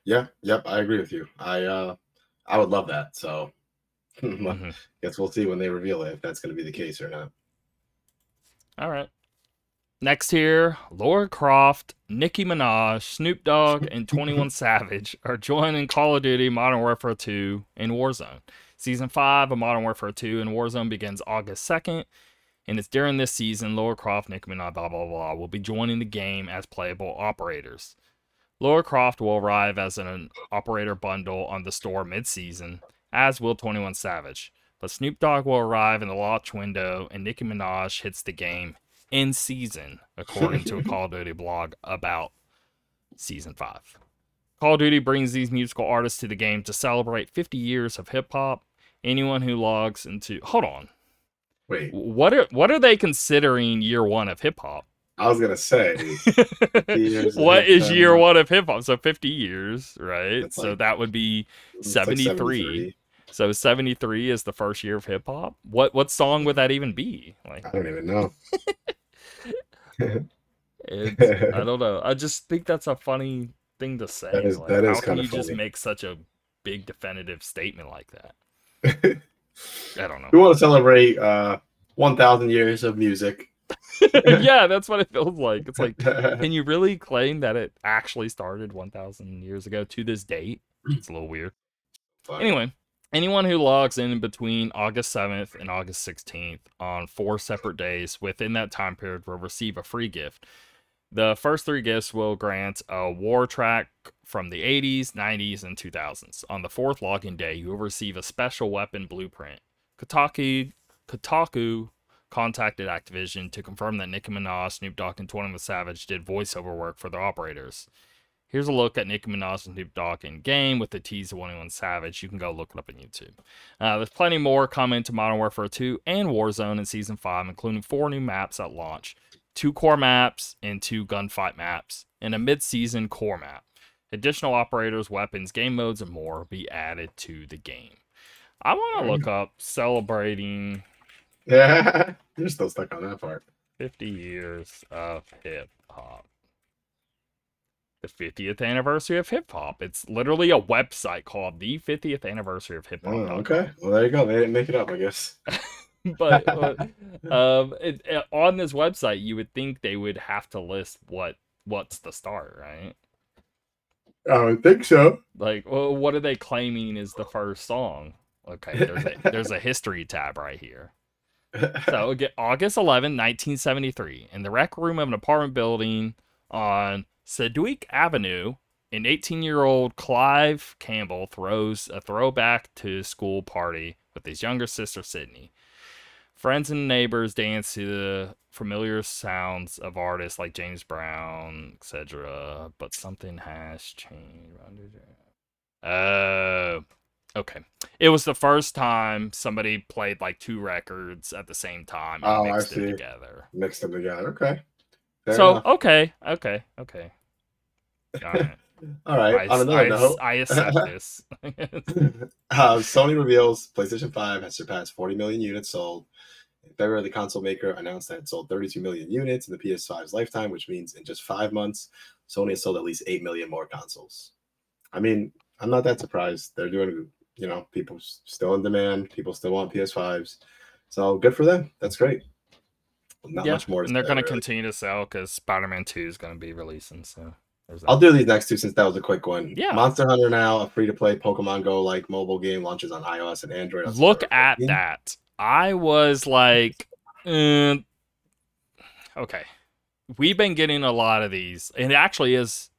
Yeah. Yep. I agree with you. I, uh, I would love that. So, Mhm. guess we'll see when they reveal it if that's going to be the case or not. All right. Next here, Lara Croft, Nicki Minaj, Snoop Dogg, and 21 Savage are joining Call of Duty Modern Warfare 2 in Warzone. Season 5 of Modern Warfare 2 in Warzone begins August 2nd, and it's during this season Lara Croft, Nicki Minaj, blah, blah, blah, will be joining the game as playable operators. Lara Croft will arrive as an operator bundle on the store mid season, as will 21 Savage. But Snoop Dogg will arrive in the launch window, and Nicki Minaj hits the game in season, according to a Call of Duty blog about season five. Call of Duty brings these musical artists to the game to celebrate 50 years of hip hop. Anyone who logs into hold on, Wait, what are what are they considering year one of hip hop? I was to say, what is year one of hip hop? So 50 years, right? So like- that would be it's like 73. So 73 is the first year of hip hop. What what song would that even be? Like I don't even know. It's, I don't know. I just think that's a funny thing to say. That is- like, that is how can you just make such a big definitive statement like that? I don't know. we want to celebrate uh 1000 years of music yeah, that's what it feels like. It's like, can you really claim that it actually started 1,000 years ago to this date? It's a little weird. Fuck. Anyway, anyone who logs in between August 7th and August 16th on four separate days within that time period will receive a free gift. The first three gifts will grant a war track from the 80s, 90s, and 2000s. On the fourth login day, you will receive a special weapon blueprint. Kotaku, Kotaku contacted Activision to confirm that Nicki Minaj, Snoop Dogg, and 21 Savage did voiceover work for their operators. Here's a look at Nicki Minaj and Snoop Dogg in game with the tease of 21 Savage. You can go look it up on YouTube. Uh, there's plenty more coming to Modern Warfare 2 and Warzone in Season 5, including four new maps at launch, two core maps, and two gunfight maps, and a mid season core map. Additional operators, weapons, game modes, and more will be added to the game. I want to look up celebrating yeah you're still stuck on that part 50 years of hip hop. The 50th anniversary of hip hop. It's literally a website called the 50th anniversary of hip hop. Oh, okay. Well, there you go. They didn't make it up, I guess. but uh, um, it, it- on this website, you would think they would have to list what what's the start, right? I would think so. Like, well, what are they claiming is the first song? Okay, there's a, there's a history tab right here. So get August 11, 1973, in the rec room of an apartment building on Sedgwick Avenue, an 18-year-old Clive Campbell throws a throwback to school party with his younger sister Sydney. Friends and neighbors dance to the familiar sounds of artists like James Brown, etc. But something has changed. Oh, okay. It was the first time somebody played like two records at the same time and Oh, I mixed them see. together. Mixed them together. Okay. Fair so enough. okay, okay, okay. Got it. All right. I, On another I- note, I accept this. uh, Sony reveals PlayStation 5 has surpassed 40 million units sold. In February, the console maker announced that it sold 32 million units in the PS5's lifetime, which means in just five months, Sony has sold at least 8 million more consoles. I mean, I'm not that surprised. They're doing, you know, people still in demand. People still want PS5s. So good for them. That's great. Not yeah, much more. to and they're going to really. continue to sell because Spider-Man Two is going to be releasing. So there's that. I'll do these next two since that was a quick one. Yeah. Monster Hunter now, a free to play Pokemon Go like mobile game launches on iOS and Android. on Look at that. I was like, uh, okay. We've been getting a lot of these, and it actually is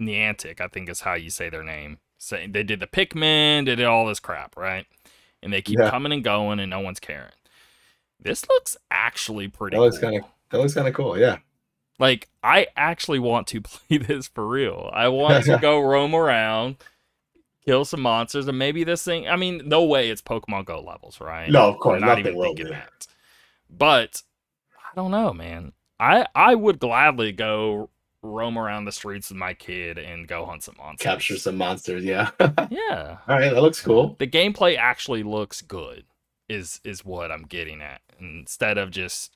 Niantic, I think is how you say their name. Saying they did the Pikmin, they did all this crap, right? And they keep Yeah. coming and going, and no one's caring. This looks actually pretty That looks cool. kinda- That looks kind of cool. Yeah. Like, I actually want to play this for real. I want to go roam around, kill some monsters, and maybe this thing. I mean, no way it's Pokemon Go levels, right? No, of course, I'm not even thinking be. that. But I don't know, man. I I would gladly go roam around the streets with my kid and go hunt some monsters. Capture some monsters. Yeah. Yeah. All right. That looks cool. The gameplay actually looks good. Is is what I'm getting at. Instead of just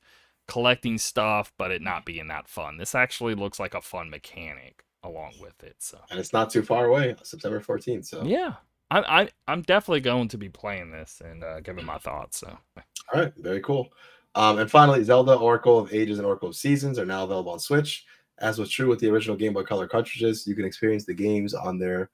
collecting stuff but it not being that fun. This actually looks like a fun mechanic along with it. So And it's not too far away, September 14th. So, yeah. I, I I'm definitely going to be playing this and uh, giving my thoughts. So all right. Very cool. Um, and finally, Zelda Oracle of Ages and Oracle of Seasons are now available on Switch. As was true with the original Game Boy Color cartridges, you can experience the games on their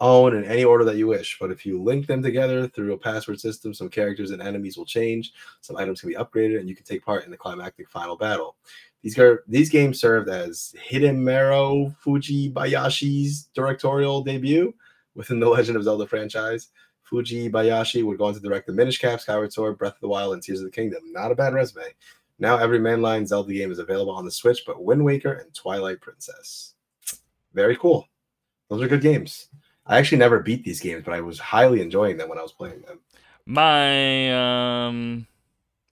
own in any order that you wish. But if you link them together through a password system, some characters and enemies will change, some items can be upgraded, and you can take part in the climactic final battle. These, gar- these games served as Hidemaro Fujibayashi's directorial debut within the Legend of Zelda franchise. Fujibayashi would go on to direct the Minish Cap, Skyward Sword, Breath of the Wild, and Tears of the Kingdom. Not a bad resume. Now every mainline Zelda game is available on the Switch, but Wind Waker and Twilight Princess. Very cool. Those are good games. I actually never beat these games, but I was highly enjoying them when I was playing them. my um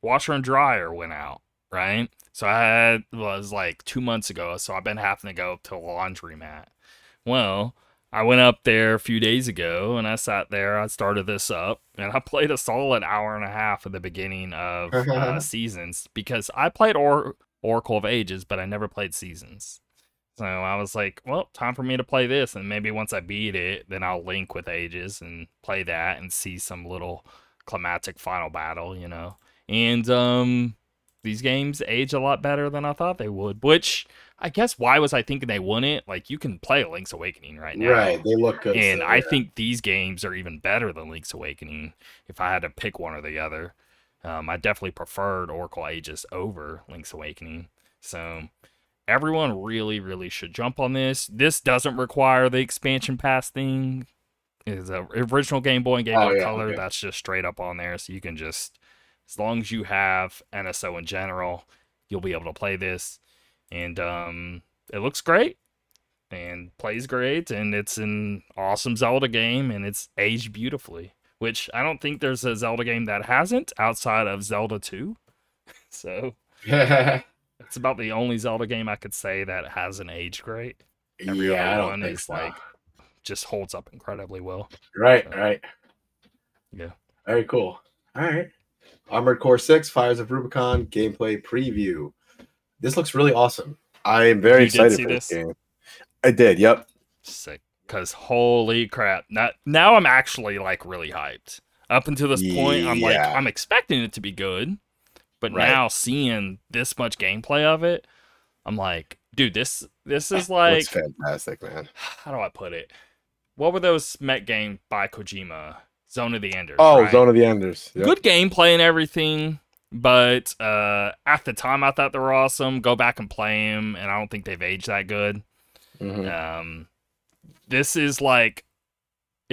washer and dryer went out, right? So I had was like two months ago, so I've been having to go to a laundromat. Well, I went up there a few days ago and I sat there, I started this up, and I played a solid hour and a half at the beginning of uh, seasons because I played or- Oracle of Ages, but I never played seasons. So I was like, well, time for me to play this, and maybe once I beat it, then I'll link with Ages and play that and see some little climatic final battle, you know. And um these games age a lot better than I thought they would, which I guess why was I thinking they wouldn't? Like you can play Link's Awakening right now. Right. They look good. And still, I think these games are even better than Link's Awakening if I had to pick one or the other. Um, I definitely preferred Oracle Ages over Link's Awakening. So everyone really, really should jump on this. This doesn't require the expansion pass thing. It's a original Game Boy and Game Oh, Boy yeah, Color. okay. That's just straight up on there. So you can just, as long as you have NSO in general, you'll be able to play this. And um, it looks great and plays great. And it's an awesome Zelda game and it's aged beautifully, which I don't think there's a Zelda game that hasn't outside of Zelda 2. so it's about the only Zelda game I could say that has an age great. Every yeah, I other don't one think is so. like just holds up incredibly well. Right, So, right. Yeah. Very cool. All right. Armored Core 6, Fires of Rubicon gameplay preview. This looks really awesome. I am very You excited see for this this? game. I did. Yep. Sick. Cause holy crap. Now, now I'm actually like really hyped. Up until this point, I'm like, I'm expecting it to be good. But Right. now seeing this much gameplay of it, I'm like, dude, this this is like fantastic, man. how do I put it? What were those Met games by Kojima? Zone of the Enders. Oh, right? Zone of the Enders. Yep. good gameplay and everything but uh at the time i thought they were awesome go back and play them and i don't think they've aged that good Mhm. um this is like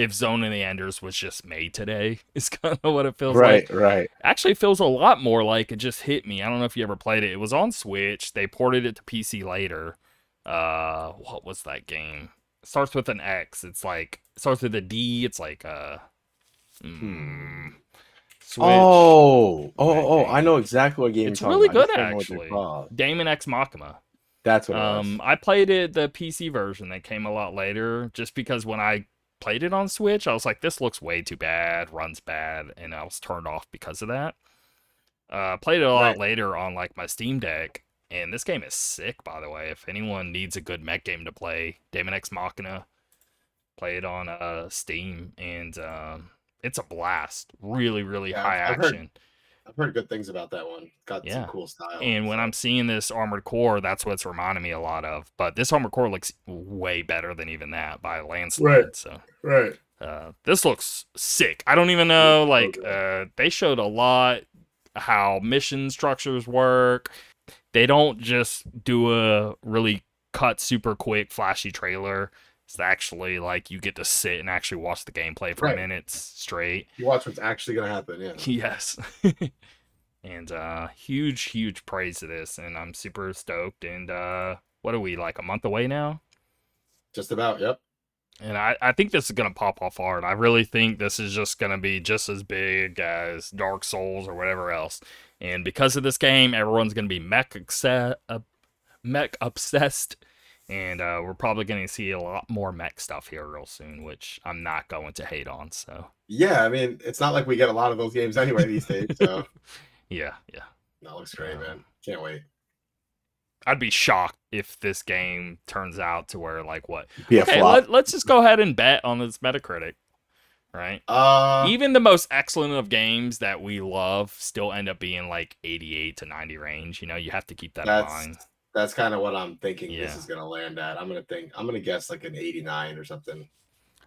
if zone of the enders was just made today is kind of what it feels like Right, right. actually it feels a lot more like it just hit me i don't know if you ever played it it was on switch they ported it to pc later uh what was that game it starts with an x it's like it starts with a d it's like uh hmm, switch Oh, oh, Right, oh! game. I know exactly what game. It's you're really about. Good, just don't know what they're actually. Daemon X Machina. That's what it Um. I played it the PC version that came a lot later, just because when I played it on Switch, I was like, this looks way too bad, runs bad, and I was turned off because of that. Uh, played it a lot Right. later on like my Steam Deck, and this game is sick, by the way. If anyone needs a good mech game to play, Daemon X Machina, play it on uh Steam, and um, it's a blast. Really, really Yeah, high I've heard- action. I've heard good things about that one. Got Yeah. some cool style. And when I'm seeing this Armored Core, that's what's reminding me a lot of. But this Armored Core looks way better than even that by a landslide. Right. So right, uh, this looks sick. I don't even know. Like uh, they showed a lot how mission structures work. They don't just do a really cut, super quick, flashy trailer. It's actually like you get to sit and actually watch the gameplay for Right. minutes straight. you watch what's actually gonna happen. Yeah, Yes. and uh huge, huge praise to this. And I'm super stoked. And uh what are we, like a month away now? just about. Yep. And I, I think this is gonna pop off hard. I really think this is just gonna be just as big as Dark Souls or whatever else. And because of this game, everyone's gonna be mech obsessed, uh, mech obsessed. And uh, we're probably gonna see a lot more mech stuff here real soon, which I'm not going to hate on. So Yeah, I mean, it's not like we get a lot of those games anyway these days. So yeah, yeah. that looks great, man. Can't wait. I'd be shocked if this game turns out to where like what? Be a Okay, let, let's just go ahead and bet on this Metacritic, right? uh, Even the most excellent of games that we love still end up being like 88 to 90 range. You know, you have to keep that in mind. That's kind of what I'm thinking. This is gonna land at. I'm gonna think. I'm gonna guess like an 89 or something.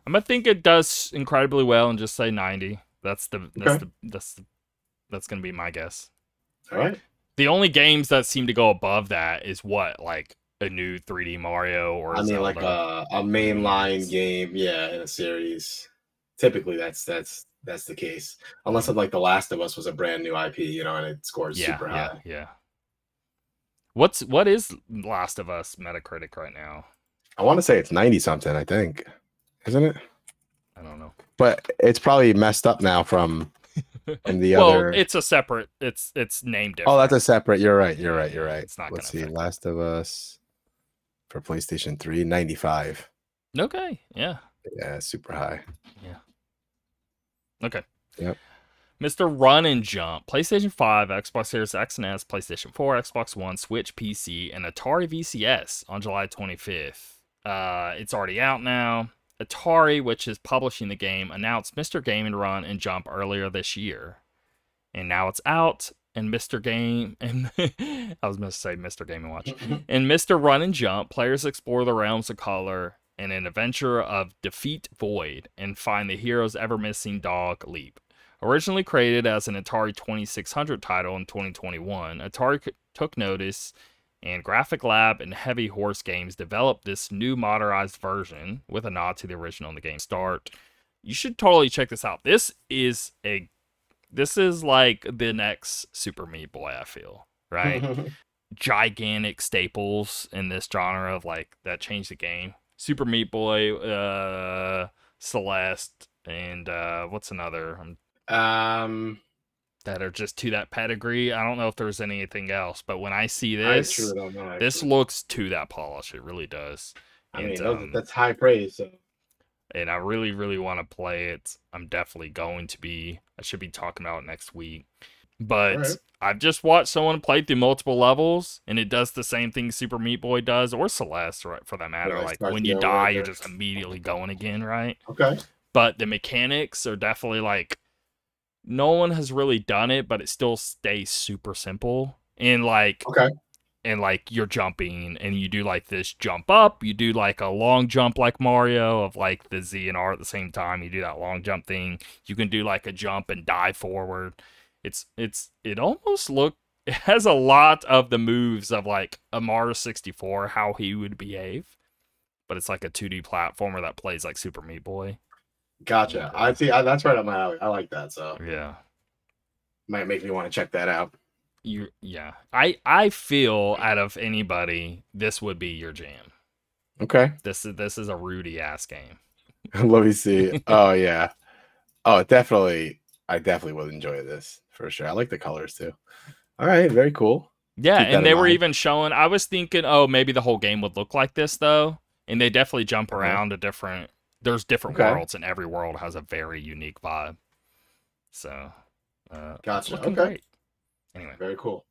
I'm gonna think it does incredibly well and just say 90. That's the that's Okay. the that's the, that's gonna be my guess. All right. The only games that seem to go above that is what like a new 3D Mario or I mean, like a uh, a mainline game, yeah, in a series. Typically, that's that's that's the case. Unless like The Last of Us was a brand new IP, you know, and it scores yeah, super yeah, high. yeah. What's what is Last of Us Metacritic right now? I want to say it's 90 something. I think, isn't it? I don't know. But it's probably messed up now from from the well, other. it's a separate. It's it's named different. oh, that's a separate. You're right. You're right. You're right. it's not Let's see. affect Last of Us for PlayStation 3, 95. okay. Yeah. Yeah, super high. Yeah. Okay. Yep. Mr. Run and Jump, PlayStation 5, Xbox Series X and S, PlayStation 4, Xbox One, Switch, PC, and Atari VCS on July 25th. Uh, it's already out now. Atari, which is publishing the game, announced Mr. Game and Run and Jump earlier this year. And now it's out, and Mr. Game and I was going to say Mr. Game and Watch. In Mr. Run and Jump, players explore the realms of color in an adventure of defeat Void and find the hero's ever missing dog Leap. Originally created as an Atari 2600 title in 2021, Atari took notice and Graphite Lab and Heavy Horse Games developed this new modernized version with a nod to the original in the game start. You should totally check this out. This is a this is like the next Super Meat Boy, I feel, right? gigantic staples in this genre of like that changed the game. Super Meat Boy, uh, Celeste, and uh, what's another um, um, that are just to that pedigree? I don't know if there's anything else, but when I see this, truly don't know. this looks to that polish. It really does. I and, mean, those- um, that's high praise. So and I really, really want to play it. I'm definitely going to be. I should be talking about it next week. But Alright. I've just watched someone play through multiple levels, and it does the same thing Super Meat Boy does, or Celeste, right, for that matter. Right, like when you you die, you're just immediately going again, right? Okay. But the mechanics are definitely like no one has really done it, but it still stays super simple. And like Okay. and like you're jumping and you do like this jump up, you do like a long jump like Mario of like the Z and R at the same time. You do that long jump thing. You can do like a jump and dive forward. It's it's it almost look it has a lot of the moves of like a Mario 64 how he would behave. But it's like a 2D platformer that plays like Super Meat Boy. Gotcha. I see. I, that's right up my alley. I like that. So Yeah. might make me want to check that out. You yeah. I I feel out of anybody this would be your jam. Okay. This is this is a Rudy ass game. Let me see. Oh yeah. Oh, definitely. I definitely would enjoy this for sure. I like the colors too. All right. Very cool. Yeah, Keep and they were mind. even showing. I was thinking, oh, maybe the whole game would look like this though, and they definitely jump Uh-huh. around to different. There's different Okay. worlds, and every world has a very unique vibe. So, uh, Gotcha, okay. great. Anyway, Very cool.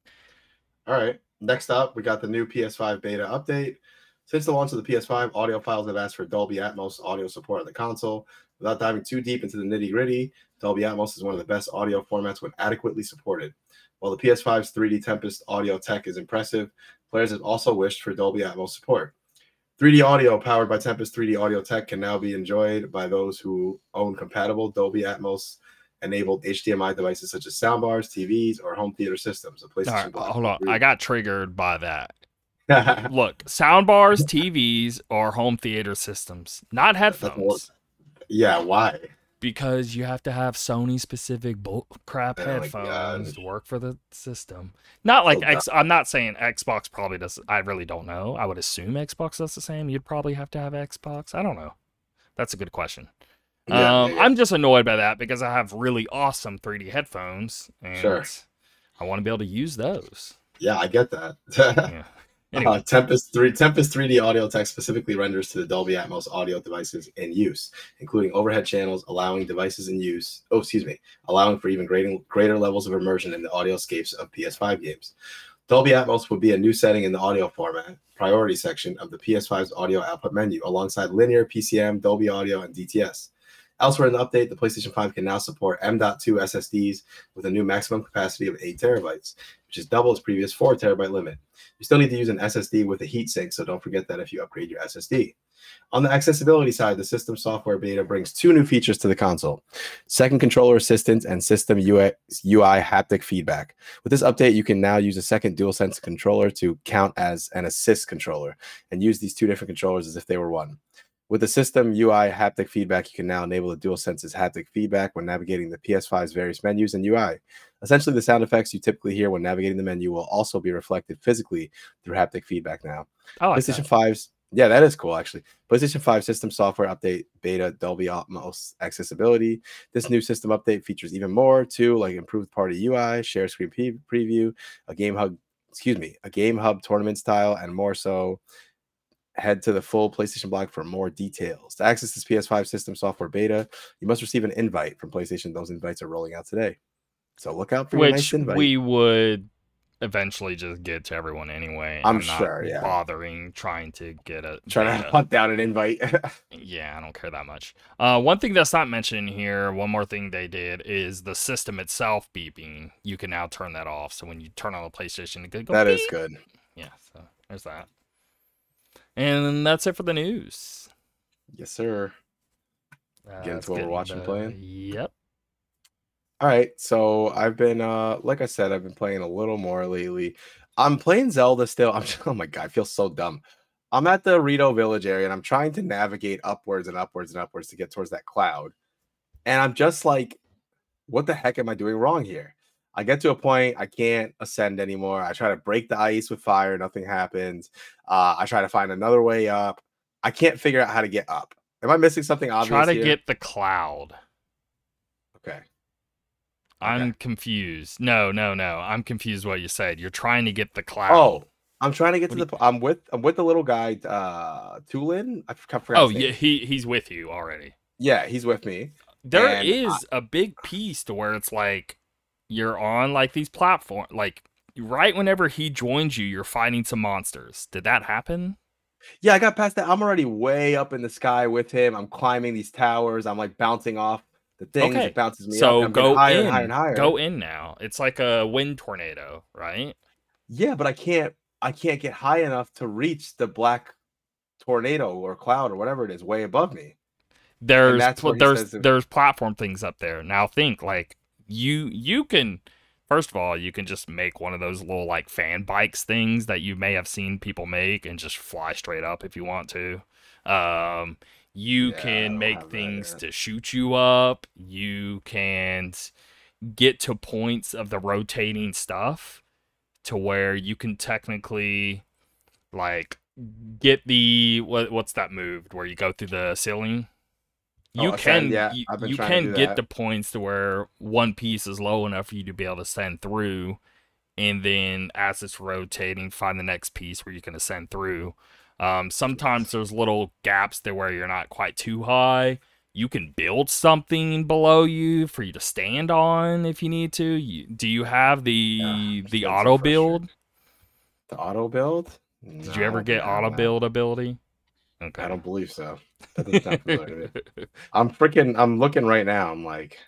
All right. Next up, we got the new PS5 beta update. Since the launch of the PS5, audiophiles have asked for Dolby Atmos audio support on the console. Without diving too deep into the nitty gritty, Dolby Atmos is one of the best audio formats when adequately supported. While the PS5's 3D Tempest audio tech is impressive, players have also wished for Dolby Atmos support. 3D audio powered by Tempest 3D audio tech can now be enjoyed by those who own compatible Dolby Atmos enabled HDMI devices such as soundbars, TVs, or home theater systems. A PlayStation right, hold on. I got triggered by that. Look, soundbars, TVs, or home theater systems, not headphones, yeah. Why? Because you have to have Sony specific bull crap Oh headphones to work for the system. Not like X. I'm not saying Xbox probably does. I really don't know. I would assume Xbox does the same. You'd probably have to have Xbox. I don't know. That's a good question. Yeah, um, yeah, yeah. I'm just annoyed by that because I have really awesome 3D headphones and Sure. I want to be able to use those. yeah, I get that. Yeah. Anyway, Uh, Tempest 3 Tempest 3D audio tech specifically renders to the Dolby Atmos audio devices in use, including overhead channels, allowing devices in use. Oh, excuse me, allowing for even greater greater levels of immersion in the audioscapes of PS5 games. Dolby Atmos would be a new setting in the audio format priority section of the PS5's audio output menu, alongside linear, PCM, Dolby Audio, and DTS. Elsewhere in the update, the PlayStation 5 can now support M.2 SSDs with a new maximum capacity of 8 terabytes, which is double its previous 4 terabyte limit. You still need to use an SSD with a heatsink, so don't forget that if you upgrade your SSD. On the accessibility side, the system software beta brings two new features to the console second controller assistance and system UI, UI haptic feedback. With this update, you can now use a second DualSense controller to count as an assist controller and use these two different controllers as if they were one. With the system UI haptic feedback, you can now enable the DualSense's haptic feedback when navigating the PS5's various menus and UI. Essentially, the sound effects you typically hear when navigating the menu will also be reflected physically through haptic feedback now. I like PlayStation that. 5's yeah, that is cool actually. PlayStation 5 system software update beta Dolby Atmos accessibility. This new system update features even more too, like improved party UI, share screen pre- preview, a game hub, excuse me, a game hub tournament style, and more so. Head to the full PlayStation blog for more details. To access this PS5 system software beta, you must receive an invite from PlayStation. Those invites are rolling out today. So look out for your nice which invite. we would eventually just get to everyone anyway. I'm not sure, yeah. bothering trying to get a Trying to hunt down an invite. Yeah, I don't care that much. Uh, one thing that's not mentioned here, one more thing they did is the system itself beeping. You can now turn that off. So when you turn on the PlayStation, it could go that is beep. good. Yeah, so there's that. And that's it for the news. Yes, sir. Uh, Get into what we're watching, into- playing? Yep. All right, so I've been uh like I said, I've been playing a little more lately. I'm playing Zelda still. I'm oh my god, I feel so dumb. I'm at the Rito Village area and I'm trying to navigate upwards and upwards and upwards to get towards that cloud. And I'm just like, what the heck am I doing wrong here? I get to a point I can't ascend anymore. I try to break the ice with fire, nothing happens. Uh, I try to find another way up. I can't figure out how to get up. Am I missing something obvious? Try to here? get the cloud. okay. I'm Okay. confused. No, no, no. I'm confused what you said. You're trying to get the cloud. Oh, I'm trying to get to What the. I'm with. I'm with the little guy, uh, Tulin. I forgot. Oh, yeah, he he's with you already. yeah, he's with me. There is I- a big piece to where it's like you're on like these platform like right whenever he joins you, you're fighting some monsters. Did that happen? Yeah, I got past that. I'm already way up in the sky with him. I'm climbing these towers. I'm like bouncing off the things. Okay. It bounces me So up. go higher in. and higher and higher. Go in now. It's like a wind tornado, right? Yeah, but I can't. I can't get high enough to reach the black tornado or cloud or whatever it is way above me. There's pl- there's there's platform things up there. Now think like you you can first of all you can just make one of those little like fan bikes things that you may have seen people make and just fly straight up if you want to. Um, you Yeah, can make that things to shoot you up. You can get to points of the rotating stuff to where you can technically like get the what what's that move where you go through the ceiling you Oh, can yeah, you, you can get to points to where one piece is low enough for you to be able to send through and then as it's rotating find the next piece where you can ascend through. Um, sometimes there's little gaps there where you're not quite too high. You can build something below you for you to stand on if you need to. You, do you have the Yeah, the auto build? The auto build? did you ever get auto build ability? Okay. I don't believe so. That doesn't sound familiar. I'm freaking. I'm looking right now. I'm like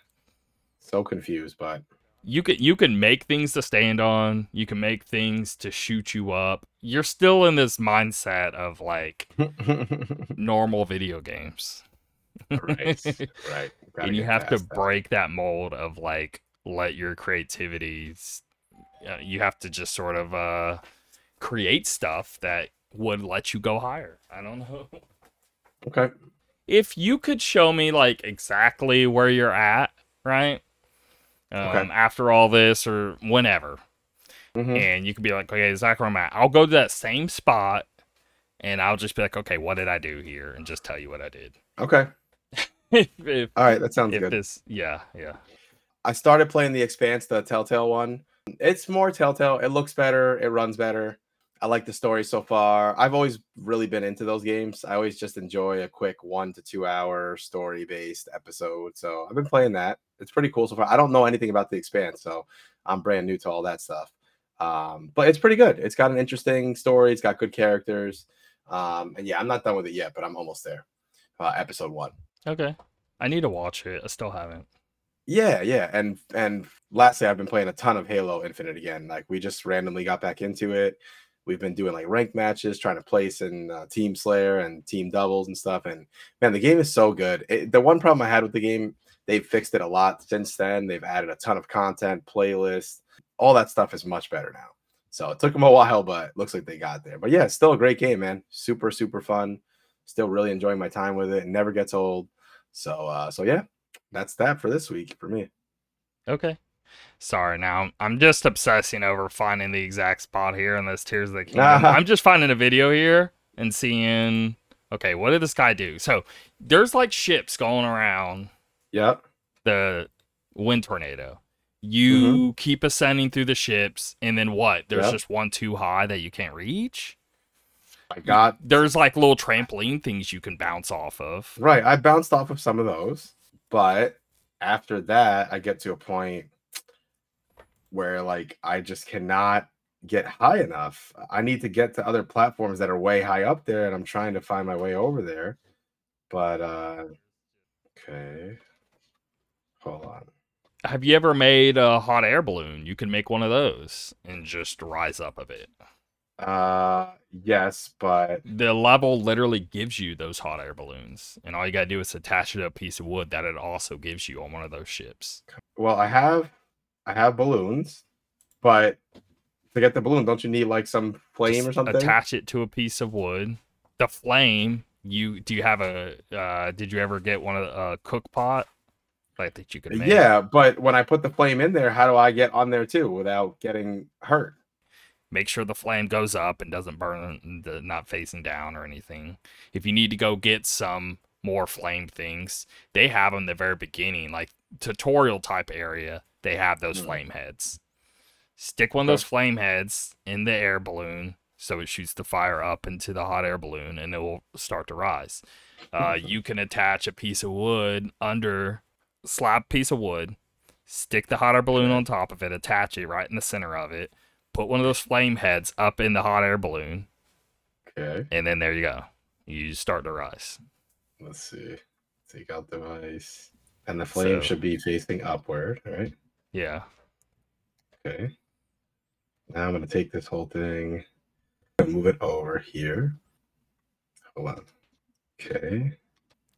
so confused, but you can you can make things to stand on you can make things to shoot you up you're still in this mindset of like normal video games right, right. And you have to that. break that mold of like let your creativity uh, you have to just sort of uh create stuff that would let you go higher i don't know Okay. if you could show me like exactly where you're at right um, Okay. after all this or whenever Mhm. and you could be like okay exactly where i'm at i'll go to that same spot and i'll just be like okay what did i do here and just tell you what i did Okay. if, if, All right. That sounds good. this yeah yeah I started playing the Expanse, the Telltale one. It's more Telltale. It looks better. It runs better. I like the story so far. I've always really been into those games. I always just enjoy a quick one to two hour story based episode. So I've been playing that. It's pretty cool so far. I don't know anything about the Expanse, so I'm brand new to all that stuff. Um, but it's pretty good. It's got an interesting story. It's got good characters. Um, and yeah, I'm not done with it yet, but I'm almost there. Uh, episode one. okay i need to watch it i still haven't Yeah, yeah, and and lastly, I've been playing a ton of Halo Infinite again. Like we just randomly got back into it. We've been doing like ranked matches, trying to place in uh, Team Slayer and Team Doubles and stuff. And man, the game is so good. It, the one problem I had with the game, they've fixed it a lot since then. They've added a ton of content, playlists, all that stuff is much better now. So it took them a while, but looks like they got there. But yeah, still a great game, man. Super, super fun. Still really enjoying my time with it. It never gets old. So, uh, so yeah, that's that for this week for me. okay sorry now i'm just obsessing over finding the exact spot here in this tears of the kingdom i'm just finding a video here and seeing okay what did this guy do so there's like ships going around Yep. the wind tornado. You mm-hmm. keep ascending through the ships, and then what? There's Yep. just one too high that you can't reach. I got There's like little trampoline things you can bounce off of. right. I bounced off of some of those, but after that, I get to a point where like I just cannot get high enough. I need to get to other platforms that are way high up there, and I'm trying to find my way over there. But uh okay. Hold on. Have you ever made a hot air balloon? You can make one of those and just rise up of it. Uh yes, but The level literally gives you those hot air balloons, and all you gotta do is attach it to a piece of wood that it also gives you on one of those ships. well, I have I have balloons, but to get the balloon, don't you need like some flame Just or something? Attach it to a piece of wood. The flame. You do you have a? Uh, did you ever get one of a uh, cook pot like that you could make? Yeah, but when I put the flame in there, how do I get on there too without getting hurt? Make sure the flame goes up and doesn't burn, the- not facing down or anything. If you need to go get some more flame things, they have them the very beginning, like tutorial type area. They have those Hmm. flame heads. Stick one of those flame heads in the air balloon so it shoots the fire up into the hot air balloon and it will start to rise. Uh, you can attach a piece of wood under slab piece of wood, stick the hot air balloon on top of it, attach it right in the center of it, put one of those flame heads up in the hot air balloon, Okay. and then there you go. You start to rise. Let's see. Take out device. And the flame So- should be facing upward, right? Yeah. Okay. Now I'm gonna take this whole thing and move it over here. Hold on. Okay.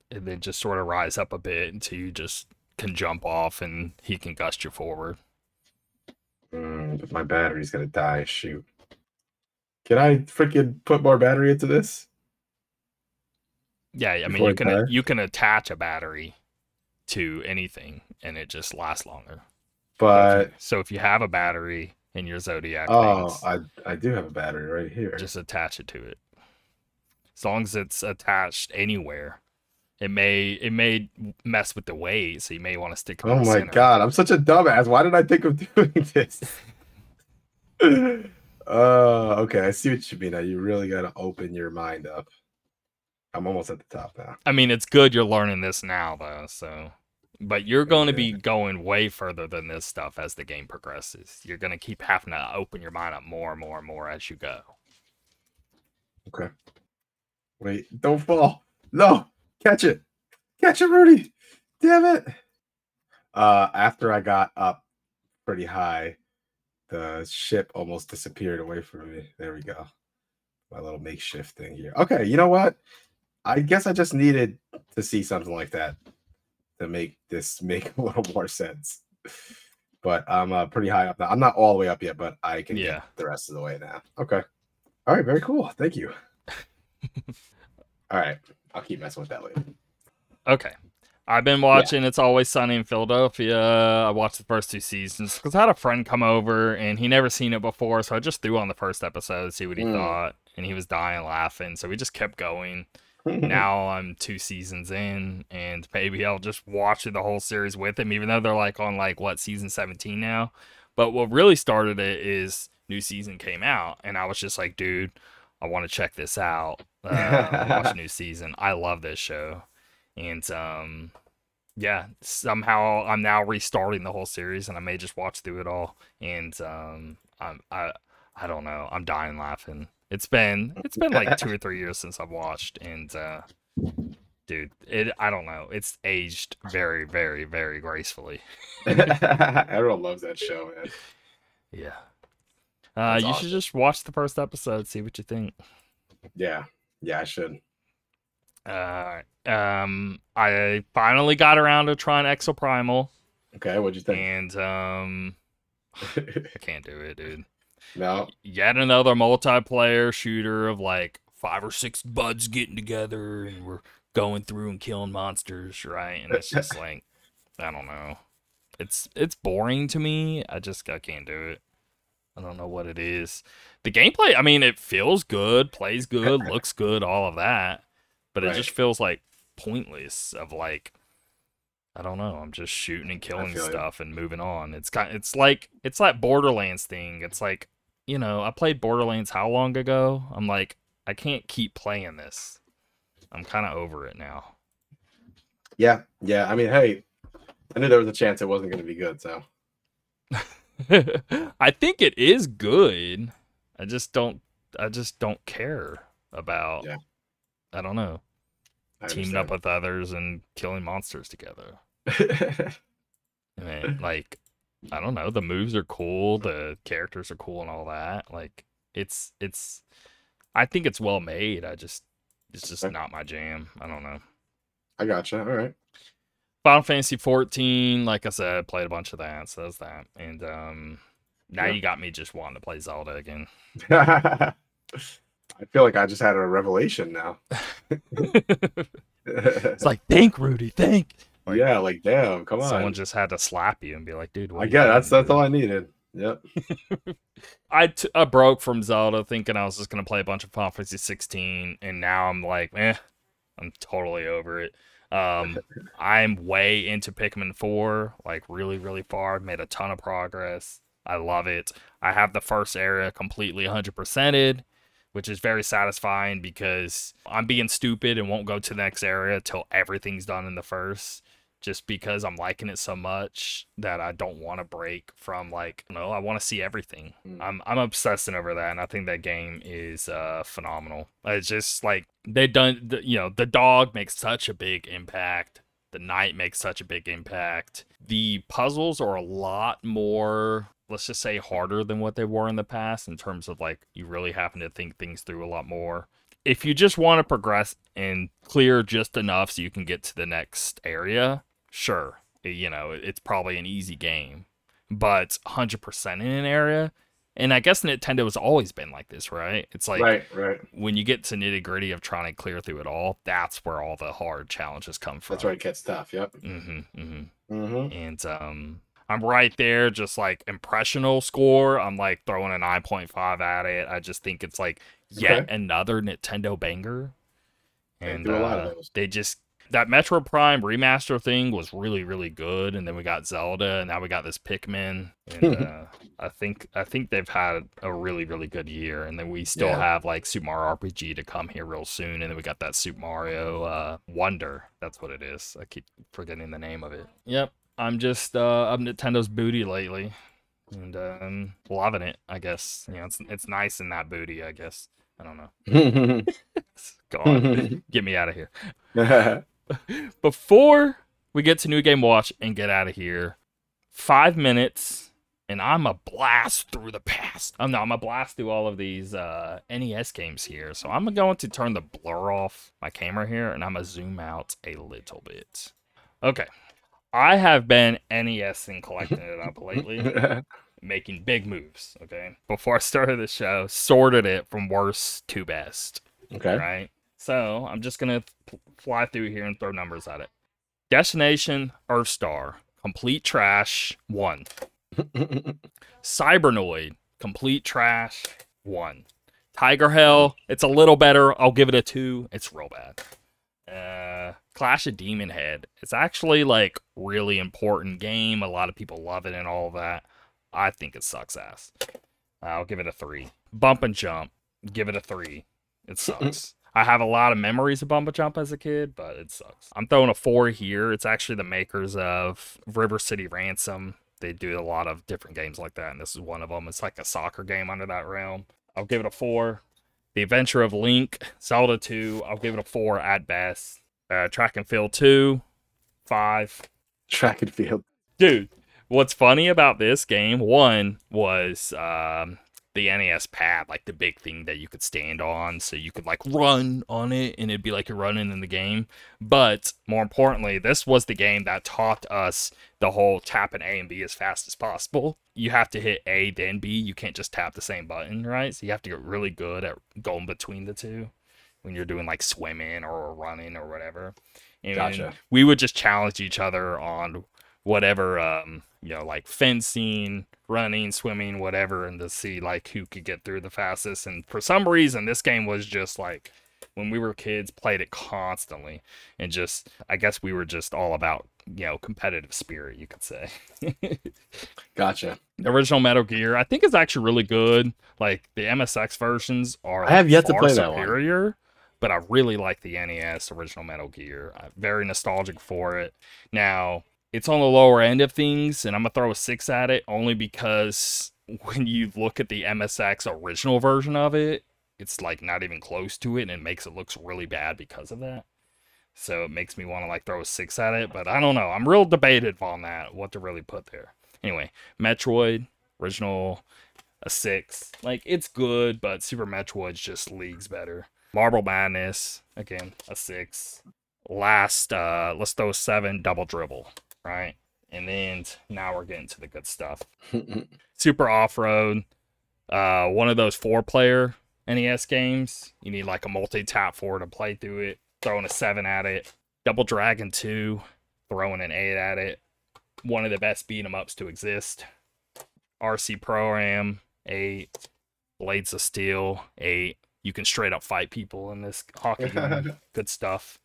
And then just sort of rise up a bit until you just can jump off and he can gust you forward. Mm, but my battery's gonna die. Shoot. Can I freaking put more battery into this? Yeah, I mean you can you can attach a battery to anything and it just lasts longer. But so if you have a battery in your zodiac oh, I I do have a battery right here. just attach it to it. As long as it's attached anywhere, it may it may mess with the weight, so you may want to stick Oh my center. god, I'm such a dumbass. Why did I think of doing this? uh okay, I see what you mean. Now you really gotta open your mind up. I'm almost at the top now. I mean, it's good you're learning this now though, so. But you're going to be going way further than this stuff as the game progresses. You're going to keep having to open your mind up more and more and more as you go. Okay. Wait, don't fall. No, catch it. Catch it, Rudy. Damn it. Uh after I got up pretty high, the ship almost disappeared away from me. There we go. My little makeshift thing here. Okay, you know what? I guess I just needed to see something like that to make this make a little more sense. But I'm uh, pretty high up now. I'm not all the way up yet, but I can Yeah. get the rest of the way now. Okay. All right, very cool. Thank you. all right. I'll keep messing with that later. Okay. I've been watching It's Always Sunny in Philadelphia. I watched the first two seasons because I had a friend come over and he never seen it before, so I just threw on the first episode to see what he Mm. thought, and he was dying laughing, so we just kept going. now I'm two seasons in, and maybe I'll just watch the whole series with him, even though they're like on like what season 17 now. But what really started it is new season came out, and I was just like, dude, I want to check this out. Uh, watch new season. I love this show, and um, yeah, somehow I'm now restarting the whole series, and I may just watch through it all. And um, I'm I I don't know. I'm dying laughing. It's been it's been like two or three years since I've watched, and uh, dude, it I don't know. It's aged very, very, very gracefully. Everyone loves that show, man. Yeah. Uh, you awesome. should just watch the first episode, see what you think. Yeah. Yeah, I should. Uh, um, I finally got around to trying Exoprimal, Okay, what'd you think? and um, I can't do it, dude. No. Yet another multiplayer shooter of like five or six buds getting together, and we're going through and killing monsters, right? And it's just like, I don't know. It's it's boring to me. I just I can't do it. I don't know what it is. The gameplay, I mean, it feels good, plays good, looks good, all of that, but it just feels like pointless. Of like, I don't know. I'm just shooting and killing stuff and moving on. It's kind. It's like it's that Borderlands thing. It's like you know, I played Borderlands how long ago? I'm like, I can't keep playing this. I'm kind of over it now. Yeah, yeah. I mean, hey, I knew there was a chance it wasn't going to be good, so I think it is good. I just don't. I just don't care about. Yeah. I don't know. I Teaming up with others and killing monsters together. I mean, like, I don't know. The moves are cool. The characters are cool and all that. Like, it's it's. I think it's well made. I just it's just Okay. not my jam. I don't know. I gotcha. All right. Final Fantasy 14, like I said, played a bunch of that, so that's that. And um now Yeah. you got me just wanting to play Zelda again. I feel like I just had a revelation now. it's like, think, Rudy, think. Like- yeah, like damn, come on. Someone just had to slap you and be like, dude, what I you get it. that's doing, that's all? I needed. Yep. I, t- I broke from Zelda thinking I was just going to play a bunch of Final Fantasy 16, and now I'm like, eh, I'm totally over it. Um, I'm way into Pikmin 4, like really, really far. I've made a ton of progress. I love it. I have the first area completely 100%ed, which is very satisfying because I'm being stupid and won't go to the next area till everything's done in the first. Just because I'm liking it so much that I don't want to break from like you know I want to see everything. Mm. I'm I'm obsessing over that, and I think that game is uh phenomenal. It's just like they done the, you know the dog makes such a big impact. The night makes such a big impact. The puzzles are a lot more let's just say harder than what they were in the past in terms of like you really having to think things through a lot more if you just want to progress and clear just enough so you can get to the next area, sure, you know, it's probably an easy game. But 100% in an area, and I guess Nintendo has always been like this, right? It's like right, right. when you get to nitty gritty of trying to clear through it all, that's where all the hard challenges come from. That's where it gets tough. Yep. Mm-hmm, mm-hmm. Mm-hmm. And um, I'm right there, just like impressional score. I'm like throwing a 9.5 at it. I just think it's like yet Okay. another Nintendo banger. They And do a lot of uh, those. they just that Metroid Prime remaster thing was really really good, and then we got Zelda, and now we got this Pikmin, and uh, I think I think they've had a really really good year, and then we still Yeah. have like Super Mario RPG to come here real soon, and then we got that Super Mario uh, Wonder. That's what it is. I keep forgetting the name of it. Yep, I'm just uh, I'm Nintendo's booty lately, and um, loving it. I guess you know it's it's nice in that booty. I guess I don't know. Go on, get me out of here. Before we get to New Game Watch and get out of here, five minutes, and I'm a blast through the past. I'm no, I'm a blast through all of these uh, NES games here. So I'm going to turn the blur off my camera here, and I'm gonna zoom out a little bit. Okay, I have been NES and collecting it up lately making big moves. Okay. Before I started the show, sorted it from worst to best. okay. Right. So I'm just gonna p- fly through here and throw numbers at it. Destination Earthstar, complete trash, one. Cybernoid, complete trash, one. Tiger-Heli, it's a little better. I'll give it a two. It's real bad. Uh, Clash of Demon Head. It's actually like really important game. A lot of people love it and all that. I think it sucks ass. I'll give it a three. Bump and Jump, give it a three. It sucks. I have a lot of memories of Bump and Jump as a kid, but it sucks. I'm throwing a four here. It's actually the makers of River City Ransom. They do a lot of different games like that, and this is one of them. It's like a soccer game under that realm. I'll give it a four. The Adventure of Link, Zelda 2, I'll give it a four at best. Uh, Track and Field 2, five. Track and field. Dude, what's funny about this game, one was um, the NES pad, like the big thing that you could stand on, so you could like run on it and it'd be like you're running in the game. But more importantly, this was the game that taught us the whole tapping A and B as fast as possible. You have to hit A, then B. You can't just tap the same button, right? So you have to get really good at going between the two when you're doing like swimming or running or whatever. And Gotcha. we would just challenge each other on whatever um you know like fencing running swimming whatever and to see like who could get through the fastest. And for some reason this game was just like when we were kids played it constantly. And just i guess we were just all about you know competitive spirit you could say. Gotcha. the original metal gear i think is actually really good. Like the msx versions are I have yet to play that one. superior but i really like the nes original metal gear. I'm very nostalgic for it. Now it's on the lower end of things and i'm gonna throw a six at it only because when you look at the msx original version of it it's like not even close to it and it makes it looks really bad because of that. So it makes me want to like throw a six at it but i don't know. I'm real debated on that what to really put there. Anyway metroid original a six. Like it's good but super metroid's just leagues better. Marble madness again a six. Last uh let's throw a seven double dribble right? And then now we're getting to the good stuff. Super off-road uh one of those four player nes games. You need like a multi-tap four to play through it throwing a seven at it double dragon 2 throwing an eight at it. One of the best beat 'em ups to exist. RC Pro-Am eight blades of steel eight. You can straight up fight people in this hockey game. Good stuff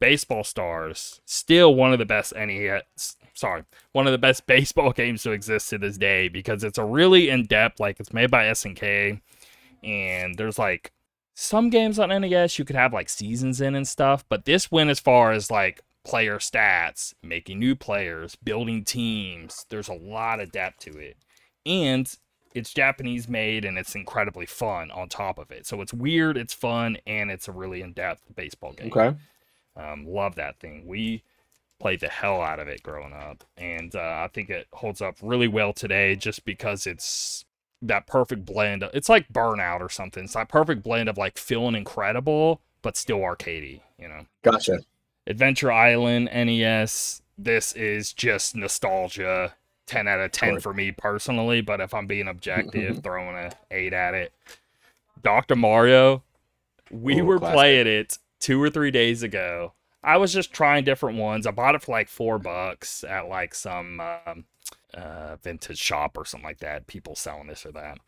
baseball stars still one of the best nes sorry one of the best baseball games to exist to this day because it's a really in-depth like it's made by snk and there's like some games on nes you could have like seasons in and stuff but this went as far as like player stats, making new players, building teams. There's a lot of depth to it. And it's Japanese made and it's incredibly fun on top of it. So it's weird, it's fun, and it's a really in depth baseball game. Okay. Um, love that thing. We played the hell out of it growing up. And uh, I think it holds up really well today just because it's that perfect blend. It's like Burnout or something. It's that perfect blend of like feeling incredible, but still arcadey, you know? Gotcha. Adventure Island NES. This is just nostalgia. 10 out of 10 for me personally, but if I'm being objective, throwing a 8 at it. Dr. Mario, we Ooh, were classic. playing it two or three days ago. I was just trying different ones. I bought it for like four bucks at like some um, uh, vintage shop or something like that. People selling this or that.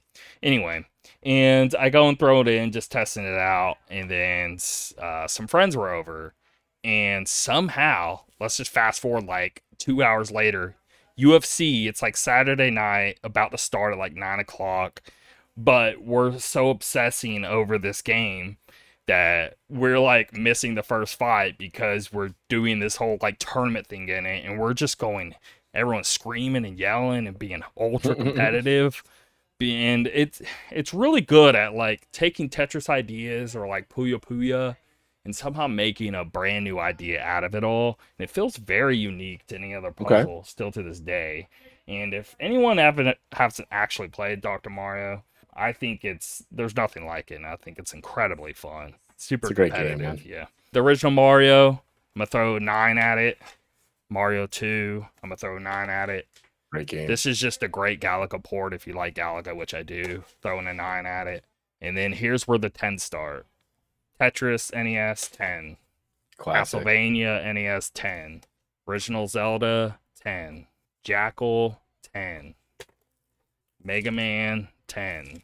Anyway, and I go and throw it in, just testing it out. And then uh, some friends were over. And somehow, let's just fast forward like two hours later, UFC, it's like Saturday night, about to start at like nine o'clock. But we're so obsessing over this game that we're like missing the first fight because we're doing this whole like tournament thing in it and we're just going everyone's screaming and yelling and being ultra competitive and it's it's really good at like taking tetris ideas or like puyo puya and somehow making a brand new idea out of it all and it feels very unique to any other Okay. puzzle still to this day and if anyone haven't hasn't actually played dr mario I think it's there's nothing like it. And I think it's incredibly fun. Super It's great game, competitive. yeah. The original Mario, I'm gonna throw a nine at it. Mario 2, I'm gonna throw a nine at it. Great game. This is just a great Galaga port if you like Galaga, which I do. Throwing a nine at it. And then here's where the 10 start. Tetris NES 10. Classic. Castlevania NES 10. Original Zelda 10. Jackal 10. Mega Man 10.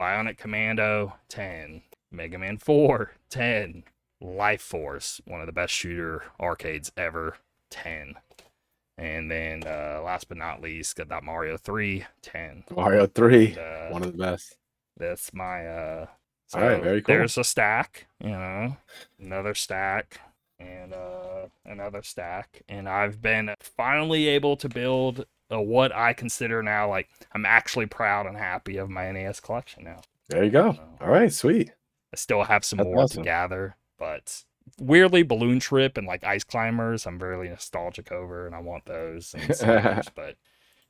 Bionic Commando 10. Mega Man 4 10. Life Force, one of the best shooter arcades ever 10. And then uh, last but not least, got that Mario 3 10. Mario 3. And, uh, One of the best. that's my uh so All right, very cool. there's a stack you know another stack and uh another stack and i've been finally able to build what i consider now like i'm actually proud and happy of my nes collection now There you go. So, All right, sweet. i still have some That's more awesome. to gather but weirdly balloon trip and like ice climbers i'm very nostalgic over and i want those but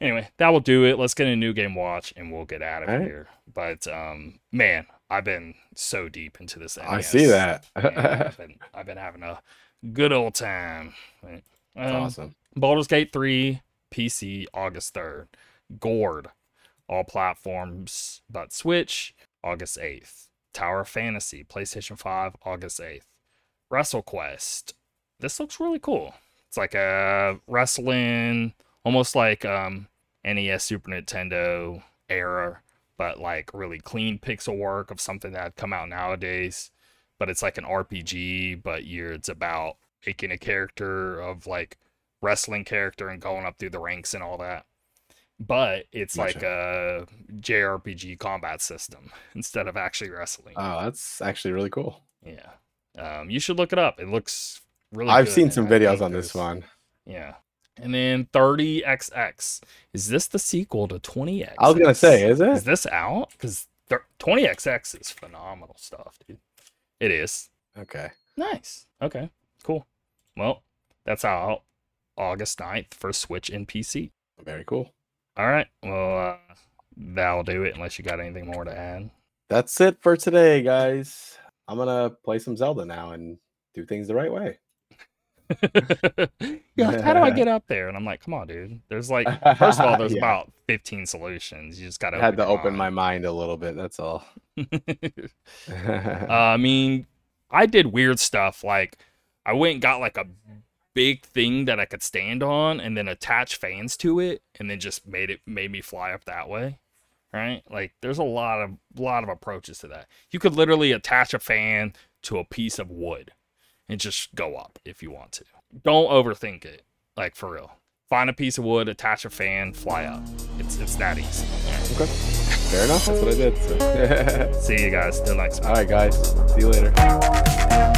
anyway that will do it let's get a new game watch and we'll get out of All right. here but um man i've been so deep into this I see that. I've, been, I've been having a good old time Right. Um, awesome. Baldur's Gate 3 PC August 3rd. Gord all platforms but Switch August 8th. Tower of Fantasy PlayStation 5 August 8th. WrestleQuest. This looks really cool. It's like a wrestling almost like um NES Super Nintendo era but like really clean pixel work of something that had come out nowadays but it's like an RPG but you're it's about making a character of like wrestling character and going up through the ranks and all that. But it's like a JRPG combat system instead of actually wrestling. Oh, that's actually really cool. yeah. Um, you should look it up. It looks really I've good, seen some I videos on this one. Yeah. And then 30XX. Is this the sequel to 20XX? I was gonna say, is Is it? this out? Because 20XX is phenomenal stuff, dude. It is. Okay. Nice. Okay. Cool. Well, that's out August 9th for Switch and PC. Very cool. All right. Well, uh, that'll do it unless you got anything more to add. That's it for today, guys. I'm gonna play some Zelda now and do things the right way. Like, how do I get up there? And I'm like, come on, dude. There's like, first of all, there's Yeah. about 15 solutions. You just got to had to open my mind a little bit. That's all. Uh, I mean, I did weird stuff. Like, I went and got like a big thing that I could stand on, and then attach fans to it, and then just made it made me fly up that way. Right? Like, there's a lot of lot of approaches to that. You could literally attach a fan to a piece of wood and just go up if you want to. Don't overthink it. Like for real. Find a piece of wood, attach a fan, fly up. It's it's that easy. okay. Fair enough. That's what I did. so. See you guys. Till next. all right, guys. See you later.